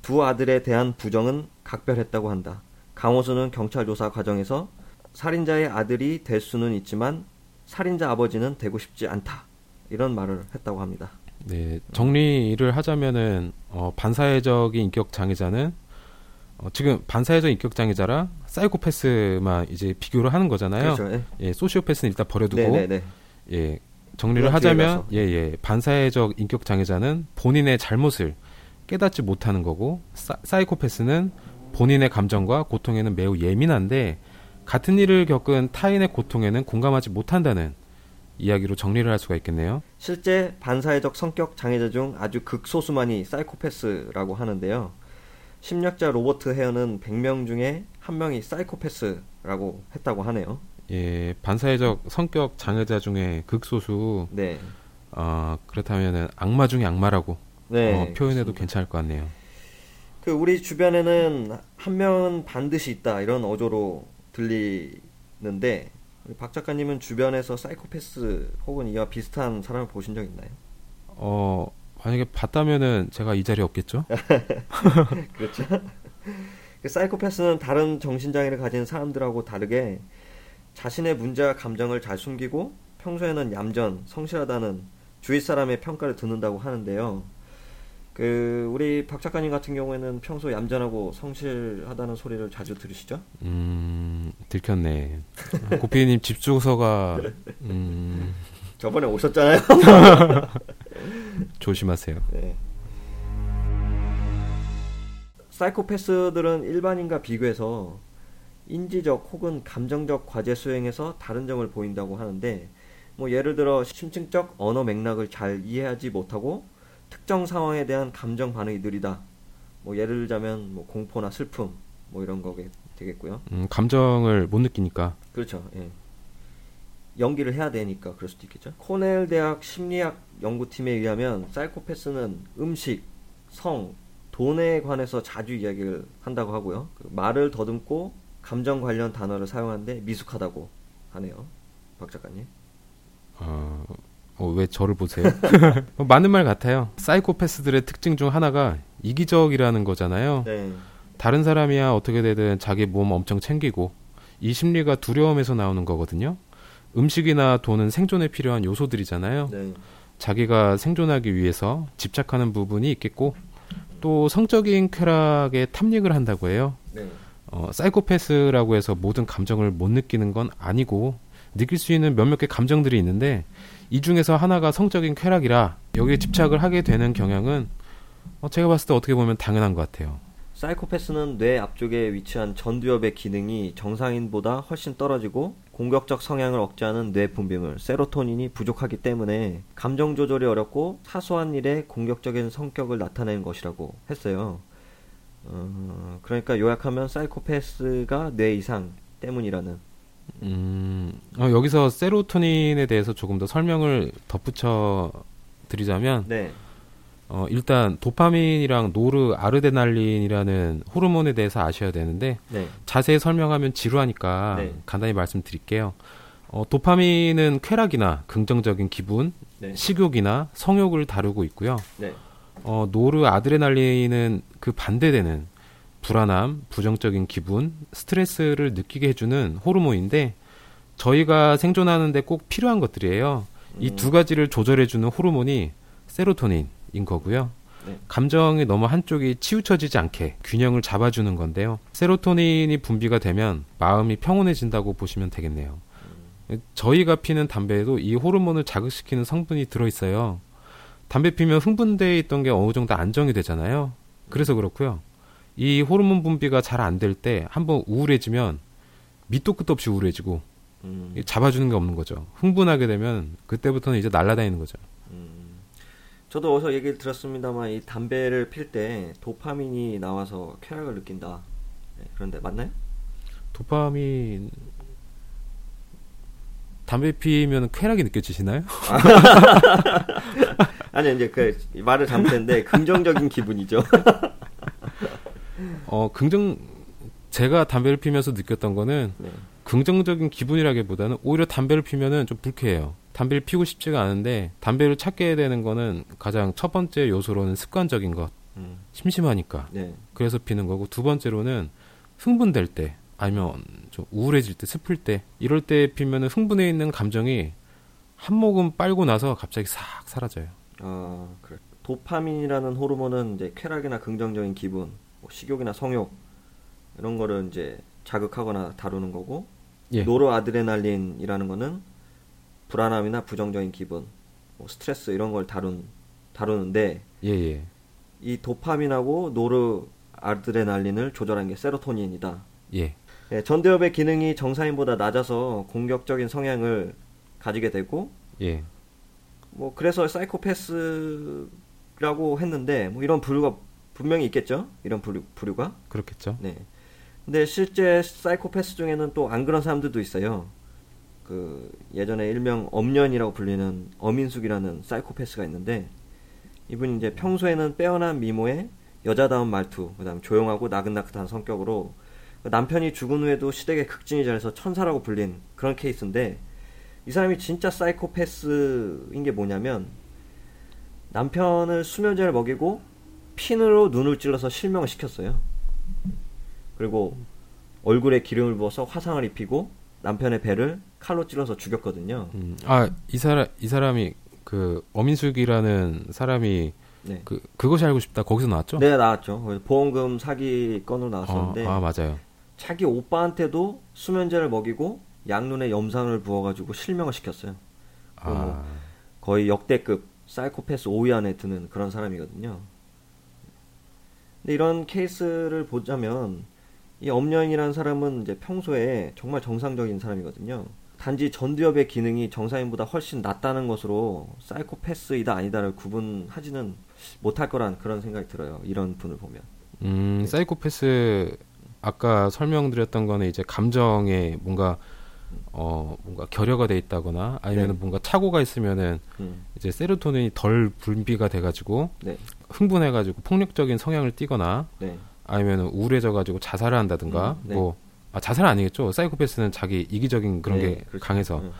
두 아들에 대한 부정은 각별했다고 한다. 강호수는 경찰 조사 과정에서 살인자의 아들이 될 수는 있지만 살인자 아버지는 되고 싶지 않다. 이런 말을 했다고 합니다. 네, 정리를 하자면은 어, 반사회적인 인격 장애자는 어, 지금 반사회적 인격 장애자랑 사이코패스만 이제 비교를 하는 거잖아요. 그렇죠. 예. 예, 소시오패스는 일단 버려두고 네네네. 예, 정리를 하자면 뒤에 가서. 예, 예. 반사회적 인격 장애자는 본인의 잘못을 깨닫지 못하는 거고 사, 사이코패스는 본인의 감정과 고통에는 매우 예민한데 같은 일을 겪은 타인의 고통에는 공감하지 못한다는 이야기로 정리를 할 수가 있겠네요. 실제 반사회적 성격 장애자 중 아주 극소수만이 사이코패스라고 하는데요. 심리학자 로버트 헤어는 100명 중에 한 명이 사이코패스라고 했다고 하네요. 예, 반사회적 성격 장애자 중에 극소수 네. 어, 그렇다면은 악마 중에 악마라고 네. 어, 표현해도 그렇습니다. 괜찮을 것 같네요. 그 우리 주변에는 한 명은 반드시 있다 이런 어조로 들리는데 우리 박 작가님은 주변에서 사이코패스 혹은 이와 비슷한 사람을 보신 적 있나요? 어, 만약에 봤다면은 제가 이 자리에 없겠죠? 그렇죠. 그 사이코패스는 다른 정신장애를 가진 사람들하고 다르게 자신의 문제와 감정을 잘 숨기고 평소에는 얌전, 성실하다는 주위 사람의 평가를 듣는다고 하는데요. 그 우리 박 작가님 같은 경우에는 평소 얌전하고 성실하다는 소리를 자주 들으시죠? 음, 들켰네. 고피디님 집 주소가 음, 저번에 오셨잖아요. 조심하세요. 네. 사이코패스들은 일반인과 비교해서 인지적 혹은 감정적 과제 수행에서 다른 점을 보인다고 하는데 뭐 예를 들어 심층적 언어 맥락을 잘 이해하지 못하고 특정 상황에 대한 감정 반응이 느리다. 뭐 예를 들자면 뭐 공포나 슬픔 뭐 이런 거게 되겠고요. 음, 감정을 못 느끼니까. 그렇죠. 예. 연기를 해야 되니까 그럴 수도 있겠죠. 코넬 대학 심리학 연구팀에 의하면 사이코패스는 음식, 성, 돈에 관해서 자주 이야기를 한다고 하고요. 그 말을 더듬고 감정 관련 단어를 사용하는데 미숙하다고 하네요. 박 작가님. 어, 어, 왜 저를 보세요? 어, 맞는 말 같아요. 사이코패스들의 특징 중 하나가 이기적이라는 거잖아요. 네. 다른 사람이야 어떻게 되든 자기 몸 엄청 챙기고 이 심리가 두려움에서 나오는 거거든요. 음식이나 돈은 생존에 필요한 요소들이잖아요. 네. 자기가 생존하기 위해서 집착하는 부분이 있겠고 또 성적인 쾌락에 탐닉을 한다고 해요. 네. 어, 사이코패스라고 해서 모든 감정을 못 느끼는 건 아니고 느낄 수 있는 몇몇 개 감정들이 있는데 이 중에서 하나가 성적인 쾌락이라 여기에 집착을 하게 되는 경향은 어, 제가 봤을 때 어떻게 보면 당연한 것 같아요. 사이코패스는 뇌 앞쪽에 위치한 전두엽의 기능이 정상인보다 훨씬 떨어지고 공격적 성향을 억제하는 뇌 분비물 세로토닌이 부족하기 때문에 감정 조절이 어렵고 사소한 일에 공격적인 성격을 나타내는 것이라고 했어요. 어, 그러니까 요약하면 사이코패스가 뇌 이상 때문이라는 음, 어, 여기서 세로토닌에 대해서 조금 더 설명을 덧붙여 드리자면 네, 어, 일단 도파민이랑 노르 아르데날린이라는 호르몬에 대해서 아셔야 되는데 네, 자세히 설명하면 지루하니까 네. 간단히 말씀드릴게요. 어, 도파민은 쾌락이나 긍정적인 기분, 네, 식욕이나 성욕을 다루고 있고요. 네, 어, 노르 아드레날린은 그 반대되는 불안함, 부정적인 기분, 스트레스를 느끼게 해주는 호르몬인데 저희가 생존하는데 꼭 필요한 것들이에요. 이두 가지를 조절해주는 호르몬이 세로토닌인 거고요. 네. 감정이 너무 한쪽이 치우쳐지지 않게 균형을 잡아주는 건데요. 세로토닌이 분비가 되면 마음이 평온해진다고 보시면 되겠네요. 저희가 피는 담배에도 이 호르몬을 자극시키는 성분이 들어있어요. 담배 피면 흥분돼 있던 게 어느 정도 안정이 되잖아요. 그래서 그렇고요. 이 호르몬 분비가 잘 안 될 때 한번 우울해지면 밑도 끝도 없이 우울해지고 음, 잡아주는 게 없는 거죠. 흥분하게 되면 그때부터는 이제 날아다니는 거죠. 저도 어서 얘기를 들었습니다만 이 담배를 필 때 도파민이 나와서 쾌락을 느낀다. 네, 그런데 맞나요? 도파민 담배 피면 쾌락이 느껴지시나요? 아니 이제 그 말을 잘못했는데 긍정적인 기분이죠. 어 긍정 제가 담배를 피면서 느꼈던 거는 네. 긍정적인 기분이라기보다는 오히려 담배를 피면은 좀 불쾌해요. 담배를 피고 싶지가 않은데 담배를 찾게 되는 거는 가장 첫 번째 요소로는 습관적인 것, 음, 심심하니까 네. 그래서 피는 거고 두 번째로는 흥분될 때 아니면 좀 우울해질 때 슬플 때 이럴 때 피면은 흥분해 있는 감정이 한 모금 빨고 나서 갑자기 싹 사라져요. 아, 그래. 도파민이라는 호르몬은 이제 쾌락이나 긍정적인 기분, 뭐 식욕이나 성욕 이런 거를 이제 자극하거나 다루는 거고 예. 노르아드레날린이라는 거는 불안함이나 부정적인 기분, 뭐 스트레스 이런 걸 다룬 다루는데 예, 예. 이 도파민하고 노르아드레날린을 조절하는 게 세로토닌이다. 예. 예, 전두엽의 기능이 정상인보다 낮아서 공격적인 성향을 가지게 되고 예. 뭐 그래서 사이코패스라고 했는데 뭐 이런 부류가 분명히 있겠죠. 이런 부류, 부류가. 그렇겠죠. 네. 근데 실제 사이코패스 중에는 또 안 그런 사람들도 있어요. 그 예전에 일명 엄년이라고 불리는 어민숙이라는 사이코패스가 있는데 이분이 이제 평소에는 빼어난 미모에 여자다운 말투, 그다음 조용하고 나긋나긋한 성격으로 그 남편이 죽은 후에도 시댁의 극진이 잘해서 천사라고 불린 그런 케이스인데 이 사람이 진짜 사이코패스인 게 뭐냐면 남편을 수면제를 먹이고 핀으로 눈을 찔러서 실명을 시켰어요. 그리고 얼굴에 기름을 부어서 화상을 입히고 남편의 배를 칼로 찔러서 죽였거든요. 음, 아, 이 사람 이 사람이 그 어민숙이라는 사람이 네. 그 그것이 알고 싶다 거기서 나왔죠? 네, 나왔죠. 보험금 사기 건으로 나왔었는데 아, 아, 맞아요. 자기 오빠한테도 수면제를 먹이고 양눈에 염산을 부어가지고 실명을 시켰어요. 아, 거의 역대급 사이코패스 5위 안에 드는 그런 사람이거든요. 근데 이런 케이스를 보자면 이 엄연이라는 사람은 이제 평소에 정말 정상적인 사람이거든요. 단지 전두엽의 기능이 정상인보다 훨씬 낮다는 것으로 사이코패스이다 아니다를 구분하지는 못할 거란 그런 생각이 들어요. 이런 분을 보면. 음, 사이코패스 아까 설명드렸던 거는 이제 감정에 뭔가 어 뭔가 결여가 돼 있다거나 아니면 네. 은 뭔가 착오가 있으면은 음, 이제 세로토닌이 덜 분비가 돼가지고 네, 흥분해가지고 폭력적인 성향을 띠거나 네, 아니면 은 우울해져가지고 자살을 한다든가 음, 네. 뭐 아, 자살은 아니겠죠. 사이코패스는 자기 이기적인 그런 네, 게 그렇죠. 강해서 음,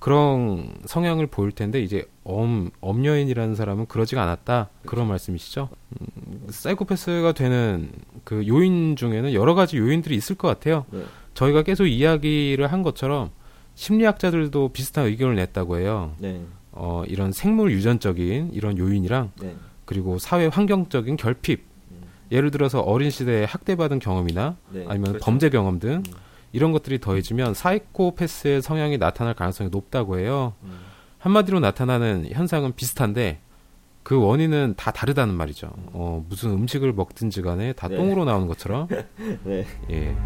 그런 성향을 보일 텐데 이제 엄 엄여인이라는 사람은 그러지가 않았다 그런 말씀이시죠. 음, 사이코패스가 되는 그 요인 중에는 여러 가지 요인들이 있을 것 같아요. 네. 저희가 계속 이야기를 한 것처럼 심리학자들도 비슷한 의견을 냈다고 해요. 네, 어, 이런 생물 유전적인 이런 요인이랑 네, 그리고 사회 환경적인 결핍. 예를 들어서 어린 시대에 학대받은 경험이나 네, 아니면 그렇죠. 범죄 경험 등 음, 이런 것들이 더해지면 사이코패스의 성향이 나타날 가능성이 높다고 해요. 음, 한마디로 나타나는 현상은 비슷한데 그 원인은 다 다르다는 말이죠. 어, 무슨 음식을 먹든지 간에 다 네. 똥으로 나오는 것처럼. 네. 예.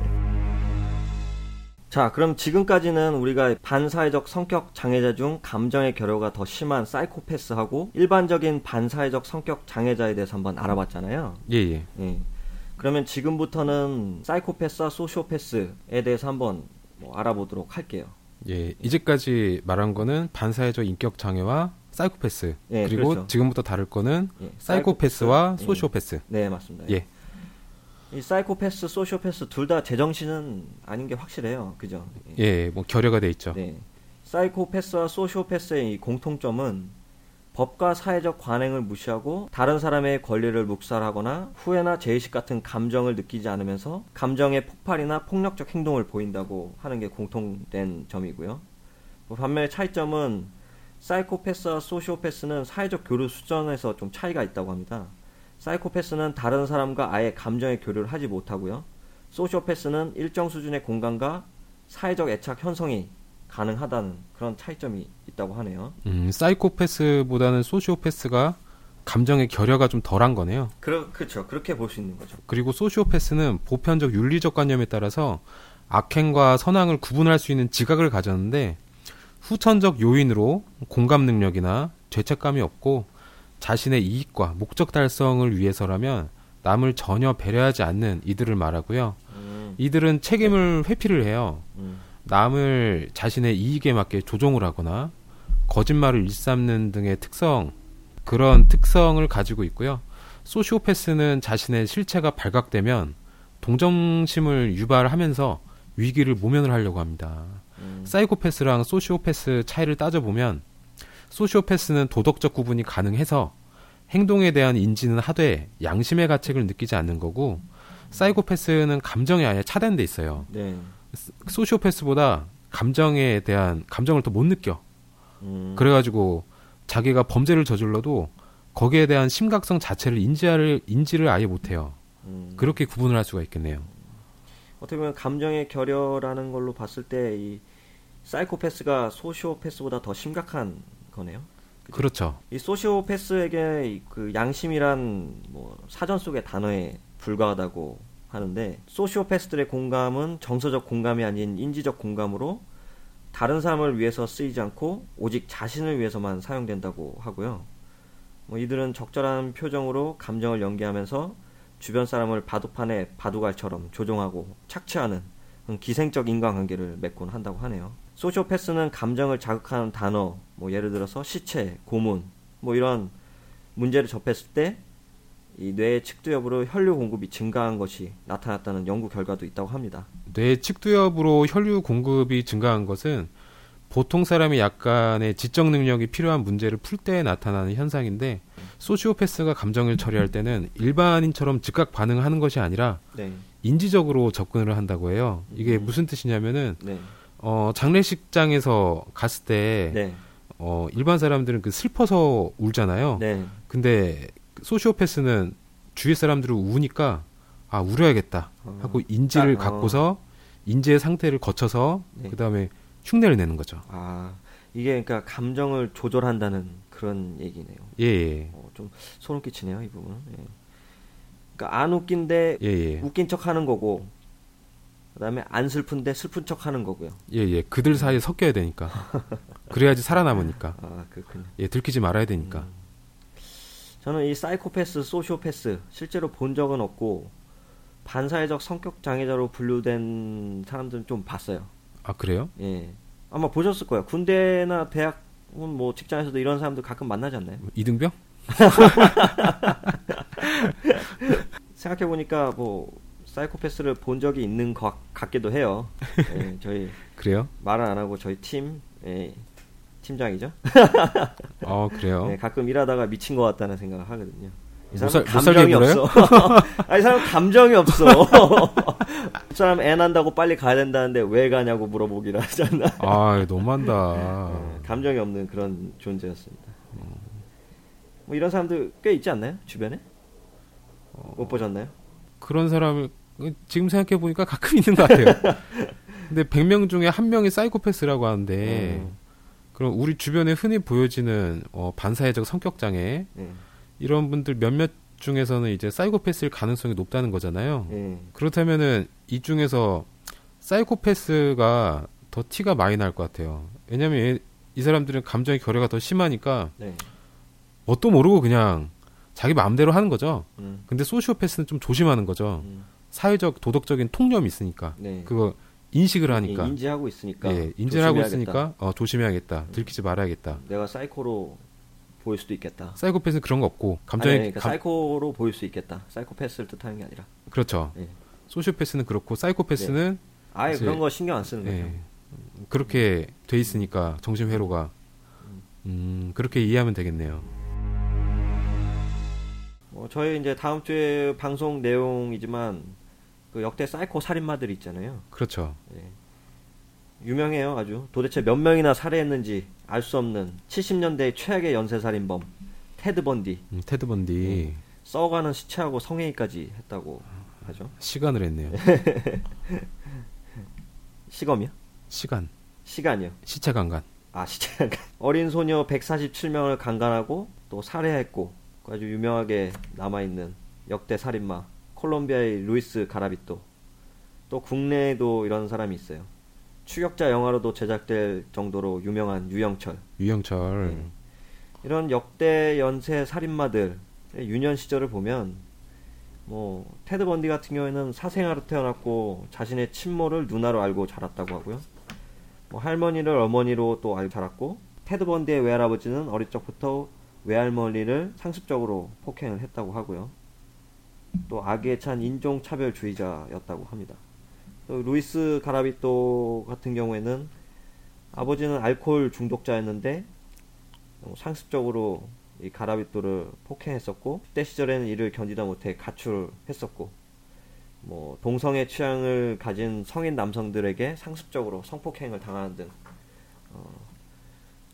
자, 그럼 지금까지는 우리가 반사회적 성격 장애자 중 감정의 결여가 더 심한 사이코패스하고 일반적인 반사회적 성격 장애자에 대해서 한번 알아봤잖아요. 예, 예. 예. 그러면 지금부터는 사이코패스와 소시오패스에 대해서 한번 뭐 알아보도록 할게요. 예. 이제까지 말한 거는 반사회적 인격 장애와 사이코패스. 예, 그리고 그렇죠. 지금부터 다룰 거는 예, 사이코패스와 사이코패스. 소시오패스. 네, 맞습니다. 예. 이 사이코패스, 소시오패스 둘 다 제정신은 아닌 게 확실해요. 그죠? 예, 뭐 결여가 돼 있죠. 네. 사이코패스와 소시오패스의 이 공통점은 법과 사회적 관행을 무시하고 다른 사람의 권리를 묵살하거나 후회나 죄의식 같은 감정을 느끼지 않으면서 감정의 폭발이나 폭력적 행동을 보인다고 하는 게 공통된 점이고요. 뭐 반면에 차이점은 사이코패스와 소시오패스는 사회적 교류 수준에서 좀 차이가 있다고 합니다. 사이코패스는 다른 사람과 아예 감정의 교류를 하지 못하고요. 소시오패스는 일정 수준의 공간과 사회적 애착 형성이 가능하다는 그런 차이점이 있다고 하네요. 음, 사이코패스보다는 소시오패스가 감정의 결여가 좀 덜한 거네요. 그러, 그렇죠. 그렇게 볼 수 있는 거죠. 그리고 소시오패스는 보편적 윤리적 관념에 따라서 악행과 선행을 구분할 수 있는 지각을 가졌는데 후천적 요인으로 공감 능력이나 죄책감이 없고 자신의 이익과 목적 달성을 위해서라면 남을 전혀 배려하지 않는 이들을 말하고요. 음, 이들은 책임을 회피를 해요. 음, 남을 자신의 이익에 맞게 조종을 하거나 거짓말을 일삼는 등의 특성 그런 특성을 가지고 있고요. 소시오패스는 자신의 실체가 발각되면 동정심을 유발하면서 위기를 모면을 하려고 합니다. 음, 사이코패스랑 소시오패스 차이를 따져보면 소시오패스는 도덕적 구분이 가능해서 행동에 대한 인지는 하되 양심의 가책을 느끼지 않는 거고 사이코패스는 감정에 아예 차단돼 있어요. 네. 소시오패스보다 감정에 대한 감정을 더 못 느껴. 음, 그래가지고 자기가 범죄를 저질러도 거기에 대한 심각성 자체를 인지를 인지를 아예 못해요. 음. 그렇게 구분을 할 수가 있겠네요. 어떻게 보면 감정의 결여라는 걸로 봤을 때 이 사이코패스가 소시오패스보다 더 심각한 거네요. 그죠? 그렇죠. 이 소시오패스에게 이그 양심이란 뭐 사전 속의 단어에 불과하다고 하는데 소시오패스들의 공감은 정서적 공감이 아닌 인지적 공감으로 다른 사람을 위해서 쓰이지 않고 오직 자신을 위해서만 사용된다고 하고요. 뭐 이들은 적절한 표정으로 감정을 연기하면서 주변 사람을 바둑판에 바둑알처럼 조종하고 착취하는 기생적 인간관계를 맺곤 한다고 하네요. 소시오패스는 감정을 자극하는 단어, 뭐 예를 들어서 시체, 고문, 뭐 이런 문제를 접했을 때 이 뇌의 측두 여부로 혈류 공급이 증가한 것이 나타났다는 연구 결과도 있다고 합니다. 뇌 측두엽으로 혈류 공급이 증가한 것은 보통 사람이 약간의 지적 능력이 필요한 문제를 풀 때 나타나는 현상인데 소시오패스가 감정을 처리할 때는 일반인처럼 즉각 반응하는 것이 아니라 네, 인지적으로 접근을 한다고 해요. 이게 음. 무슨 뜻이냐면은 네, 어, 장례식장에서 갔을 때 네, 어, 일반 사람들은 그 슬퍼서 울잖아요. 네, 근데 소시오패스는 주위 사람들을 우니까 아 울어야겠다 어, 하고 인지를 딱, 어. 갖고서 인지의 상태를 거쳐서 네. 그다음에 흉내를 내는 거죠. 아 이게 그러니까 감정을 조절한다는 그런 얘기네요. 예, 예. 어, 좀 소름 끼치네요 이 부분은. 예. 그러니까 안 웃긴데 예, 예. 웃긴 척하는 거고, 그다음에 안 슬픈데 슬픈 척하는 거고요. 예, 예. 그들 사이에 섞여야 되니까. 그래야지 살아남으니까. 아 그렇군요. 예, 들키지 말아야 되니까. 음. 저는 이 사이코패스, 소시오패스 실제로 본 적은 없고 반사회적 성격 장애자로 분류된 사람들은 좀 봤어요. 아, 그래요? 예, 아마 보셨을 거예요. 군대나 대학 뭐 직장에서도 이런 사람들 가끔 만나지 않나요? 이등병? 생각해 보니까 뭐 사이코패스를 본 적이 있는 것 같기도 해요. 예, 저희 그래요? 말은 안 하고 저희 팀 예, 팀장이죠. 어, 그래요? 네, 가끔 일하다가 미친 것 같다는 생각을 하거든요. 이못 사람 감정이? 없어. 아니, 이 사람 감정이 없어. 그 사람 애 난다고 빨리 가야 된다는데 왜 가냐고 물어보기를 하잖아. 아, 너무한다. 네, 감정이 없는 그런 존재였습니다. 뭐 이런 사람들 꽤 있지 않나요? 주변에? 못 보셨나요? 그런 사람을 지금 생각해 보니까 가끔 있는 것 같아요. 근데 100명 중에 한 명이 사이코패스라고 하는데 음. 그럼 우리 주변에 흔히 보여지는 어, 반사회적 성격 장애 네. 이런 분들 몇몇 중에서는 이제 사이코패스일 가능성이 높다는 거잖아요. 예. 그렇다면은 이 중에서 사이코패스가 더 티가 많이 날 것 같아요. 왜냐면 얘- 이 사람들은 감정의 결여가 더 심하니까 네. 뭣도 모르고 그냥 자기 마음대로 하는 거죠. 음. 근데 소시오패스는 좀 조심하는 거죠. 음. 사회적 도덕적인 통념이 있으니까 네. 그거 인식을 하니까 예, 인지하고 있으니까. 예, 인지를 하고. 있으니까 어, 조심해야겠다. 들키지 말아야겠다. 내가 사이코로 보일 수도 있겠다. 사이코패스는 그런 거 없고 아니, 감정의 그러니까 감- 사이코로 보일 수 있겠다. 사이코패스를 뜻하는 게 아니라. 그렇죠. 예. 소시오패스는 그렇고 사이코패스는 아예 이제- 그런 거 신경 안 쓰는 거죠. 예, 그렇게 돼 있으니까 정신 회로가 음, 그렇게 이해하면 되겠네요. 뭐 저희 이제 다음 주에 방송 내용이지만 그 역대 사이코 살인마들 있잖아요. 그렇죠. 예. 유명해요, 아주. 도대체 몇 명이나 살해했는지 알 수 없는 70년대 최악의 연쇄살인범 테드 번디. 음, 테드 번디 네. 썩어가는 시체하고 성행위까지 했다고 하죠. 시간을 했네요. 시검이요? 시간, 시간이요. 시체 강간. 아, 시체 어린 소녀 147명을 강간하고 또 살해했고 그 아주 유명하게 남아 있는 역대 살인마 콜롬비아의 루이스 가라비토 또 국내에도 이런 사람이 있어요. 추격자 영화로도 제작될 정도로 유명한 유영철 유영철. 네. 이런 역대 연쇄 살인마들 유년 시절을 보면 뭐 테드 번디 같은 경우에는 사생아로 태어났고 자신의 친모를 누나로 알고 자랐다고 하고요. 뭐 할머니를 어머니로 또 알고 자랐고 테드 번디의 외할아버지는 어릴 적부터 외할머니를 상습적으로 폭행을 했다고 하고요. 또 악에 찬 인종차별주의자였다고 합니다. 또 루이스 가라비토 같은 경우에는 아버지는 알코올 중독자였는데 어, 상습적으로 이 가라비토를 폭행했었고 그때 시절에는 이를 견디다 못해 가출했었고 뭐 동성애 취향을 가진 성인 남성들에게 상습적으로 성폭행을 당하는 등 어,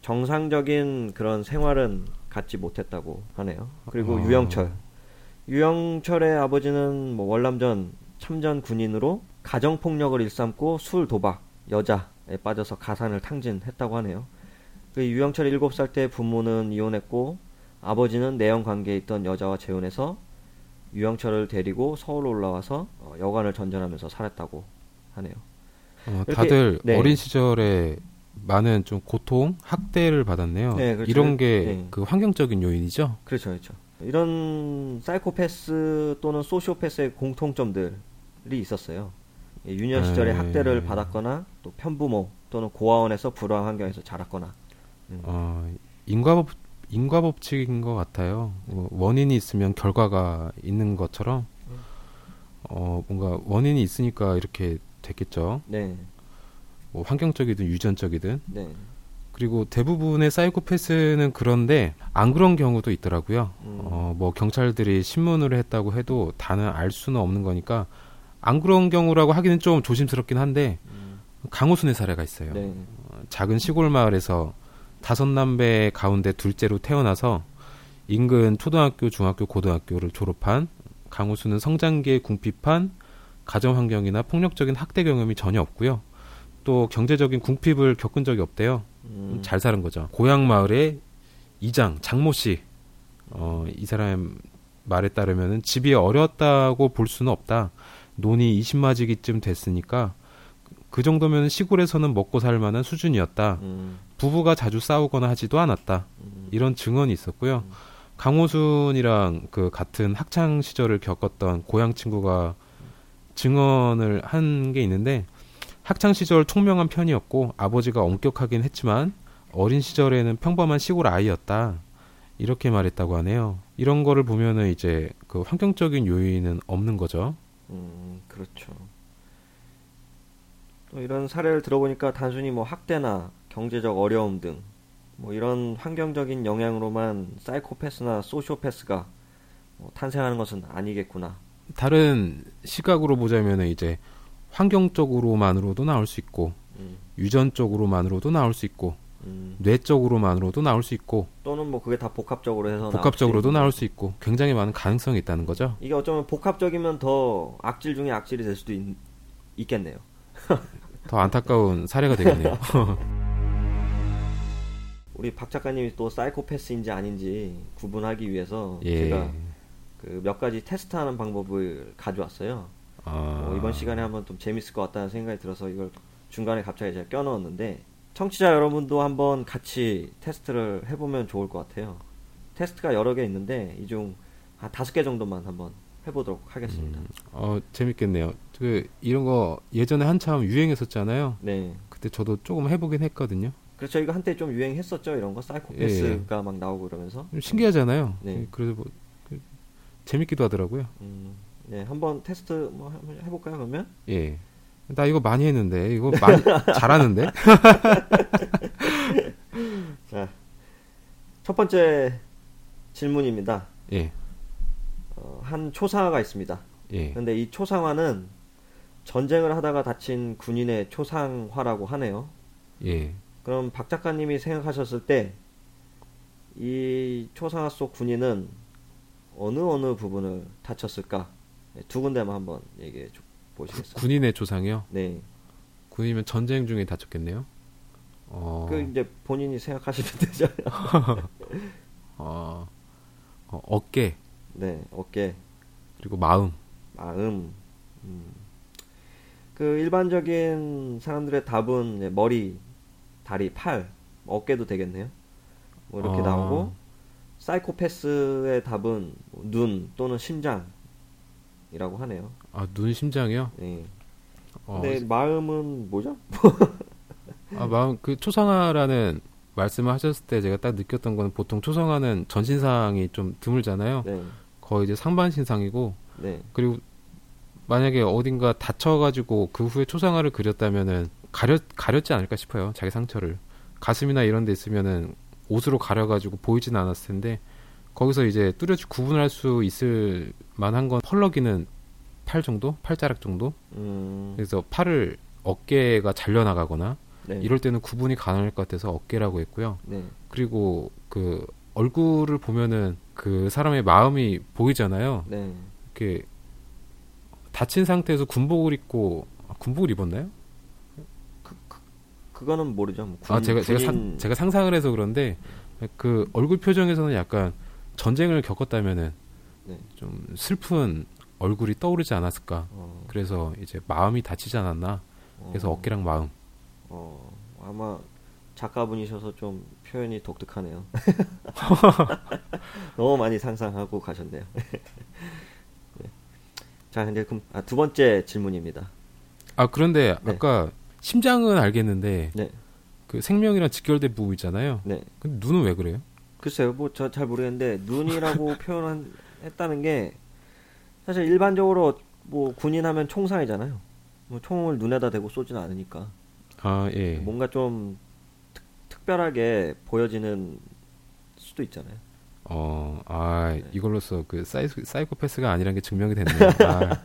정상적인 그런 생활은 갖지 못했다고 하네요. 그리고 어. 유영철 유영철의 아버지는 뭐 월남전 참전 군인으로 가정 폭력을 일삼고 술 도박 여자에 빠져서 가산을 탕진했다고 하네요. 그 유영철 7살 때 부모는 이혼했고 아버지는 내연 관계에 있던 여자와 재혼해서 유영철을 데리고 서울 올라와서 어, 여관을 전전하면서 살았다고 하네요. 어, 이렇게- 다들 네. 어린 시절에 많은 좀 고통, 학대를 받았네요. 네, 그렇죠. 이런 게 네. 그 환경적인 요인이죠. 그렇죠, 그렇죠. 이런 사이코패스 또는 소시오패스의 공통점들이 있었어요. 예, 유년 시절에 네. 학대를 받았거나 또 편부모 또는 고아원에서 불우한 환경에서 자랐거나 어, 인과법 인과법칙인 것 같아요. 뭐 원인이 있으면 결과가 있는 것처럼 어, 뭔가 원인이 있으니까 이렇게 됐겠죠. 네, 뭐 환경적이든 유전적이든 네, 그리고 대부분의 사이코패스는 그런데 안 그런 경우도 있더라고요. 음. 어, 뭐 경찰들이 신문을 했다고 해도 다는 알 수는 없는 거니까 안 그런 경우라고 하기는 좀 조심스럽긴 한데 음, 강호순의 사례가 있어요. 네, 어, 작은 시골 마을에서 다섯 남매 가운데 둘째로 태어나서 인근 초등학교, 중학교, 고등학교를 졸업한 강호수는 성장기에 궁핍한 가정 환경이나 폭력적인 학대 경험이 전혀 없고요. 또 경제적인 궁핍을 겪은 적이 없대요. 음, 잘 사는 거죠. 고향 마을의 이장 장모 씨, 어, 이 사람 말에 따르면은 집이 어렸다고 볼 수는 없다. 논이 20마지기쯤 됐으니까 그 정도면 시골에서는 먹고 살 만한 수준이었다. 음, 부부가 자주 싸우거나 하지도 않았다. 음, 이런 증언이 있었고요. 강호순이랑 그 같은 학창 시절을 겪었던 고향 친구가 증언을 한 게 있는데 학창 시절 총명한 편이었고 아버지가 엄격하긴 했지만 어린 시절에는 평범한 시골 아이였다. 이렇게 말했다고 하네요. 이런 거를 보면은 이제 그 환경적인 요인은 없는 거죠. 음, 그렇죠. 또 이런 사례를 들어보니까 단순히 뭐 학대나 경제적 어려움 등 뭐 이런 환경적인 영향으로만 사이코패스나 소시오패스가 뭐 탄생하는 것은 아니겠구나. 다른 시각으로 보자면은 이제 환경적으로만으로도 나올 수 있고 음, 유전적으로만으로도 나올 수 있고 음, 뇌적으로만으로도 나올 수 있고 또는 뭐 그게 다 복합적으로 해서 나올 복합적으로도 수도 있는 나올 수 있고 굉장히 많은 가능성이 있다는 거죠. 이게 어쩌면 복합적이면 더 악질 중에 악질이 될 수도 있, 있겠네요. 더 안타까운 사례가 되겠네요. 우리 박 작가님이 또 사이코패스인지 아닌지 구분하기 위해서 예. 제가 그 몇 가지 테스트하는 방법을 가져왔어요. 아, 어, 이번 시간에 한번 좀 재밌을 것 같다는 생각이 들어서 이걸 중간에 갑자기 제가 껴넣었는데 청취자 여러분도 한번 같이 테스트를 해보면 좋을 것 같아요. 테스트가 여러 개 있는데 이 중 한 다섯 개 정도만 한번 해보도록 하겠습니다. 어 재밌겠네요. 그 이런 거 예전에 한참 유행했었잖아요. 네. 그때 저도 조금 해보긴 했거든요. 그래서 저희가 한때 좀 유행했었죠 이런 거 사이코패스가 막 나오고 그러면서 좀 신기하잖아요. 네. 그래서 뭐 그, 재밌기도 하더라고요. 음, 네 한번 테스트 뭐 한번 해볼까요 그러면? 예. 나 이거 많이 했는데 이거 많이 잘하는데 자 첫 번째 질문입니다. 예, 어, 한 초상화가 있습니다. 예, 그런데 이 초상화는 전쟁을 하다가 다친 군인의 초상화라고 하네요. 예. 그럼 박 작가님이 생각하셨을 때 이 초상화 속 군인은 어느 어느 부분을 다쳤을까? 네, 두 군데만 한번 얘기해 주- 보시겠어요? 군인의 조상이요. 네. 군이면 전쟁 중에 다쳤겠네요. 어, 그 이제 본인이 생각하시면 되잖아요. 어, 어, 어깨 네, 어깨, 그리고 마음. 마음. 음. 그 일반적인 사람들의 답은 머리, 다리, 팔, 어깨도 되겠네요. 뭐 이렇게 아. 나오고 사이코패스의 답은 뭐눈 또는 심장 이라고 하네요. 아, 눈 심장이요. 네. 어, 근데 마음은 뭐죠? 아, 마음 그 초상화라는 말씀을 하셨을 때 제가 딱 느꼈던 건 보통 초상화는 전신상이 좀 드물잖아요. 네, 거의 이제 상반신상이고 네, 그리고 만약에 어딘가 다쳐가지고 그 후에 초상화를 그렸다면은 가렸 가렸지 않을까 싶어요. 자기 상처를 가슴이나 이런 데 있으면은 옷으로 가려가지고 보이진 않았을 텐데 거기서 이제 뚜렷이 구분할 수 있을 만한 건 펄럭이는 팔 정도, 팔자락 정도. 음, 그래서 팔을 어깨가 잘려 나가거나 네, 이럴 때는 구분이 가능할 것 같아서 어깨라고 했고요. 네, 그리고 그 얼굴을 보면은 그 사람의 마음이 보이잖아요. 네. 이렇게 다친 상태에서 군복을 입고 아, 군복을 입었나요? 그거는 모르죠. 뭐 군, 아 제가 제가 상, 군인- 제가 상상을 해서 그런데 그 얼굴 표정에서는 약간 전쟁을 겪었다면은 네. 좀 슬픈 얼굴이 떠오르지 않았을까. 어, 그래서 이제 마음이 다치지 않았나. 그래서 어, 어깨랑 마음. 어, 아마 작가분이셔서 좀 표현이 독특하네요. 너무 많이 상상하고 가셨네요. 네. 자, 이제 그럼 아, 두 번째 질문입니다. 아 그런데 네. 아까 심장은 알겠는데 네, 그 생명이랑 직결된 부분 있잖아요. 네. 근데 눈은 왜 그래요? 글쎄요, 뭐 저 잘 모르겠는데 눈이라고 표현했다는 게 사실 일반적으로 뭐 군인하면 총상이잖아요. 뭐 총을 눈에다 대고 쏘지는 않으니까 아 예. 뭔가 좀 특, 특별하게 보여지는 수도 있잖아요. 어, 아, 네. 이걸로써 그 사이, 사이코패스가 아니란 게 증명이 됐네요. 아,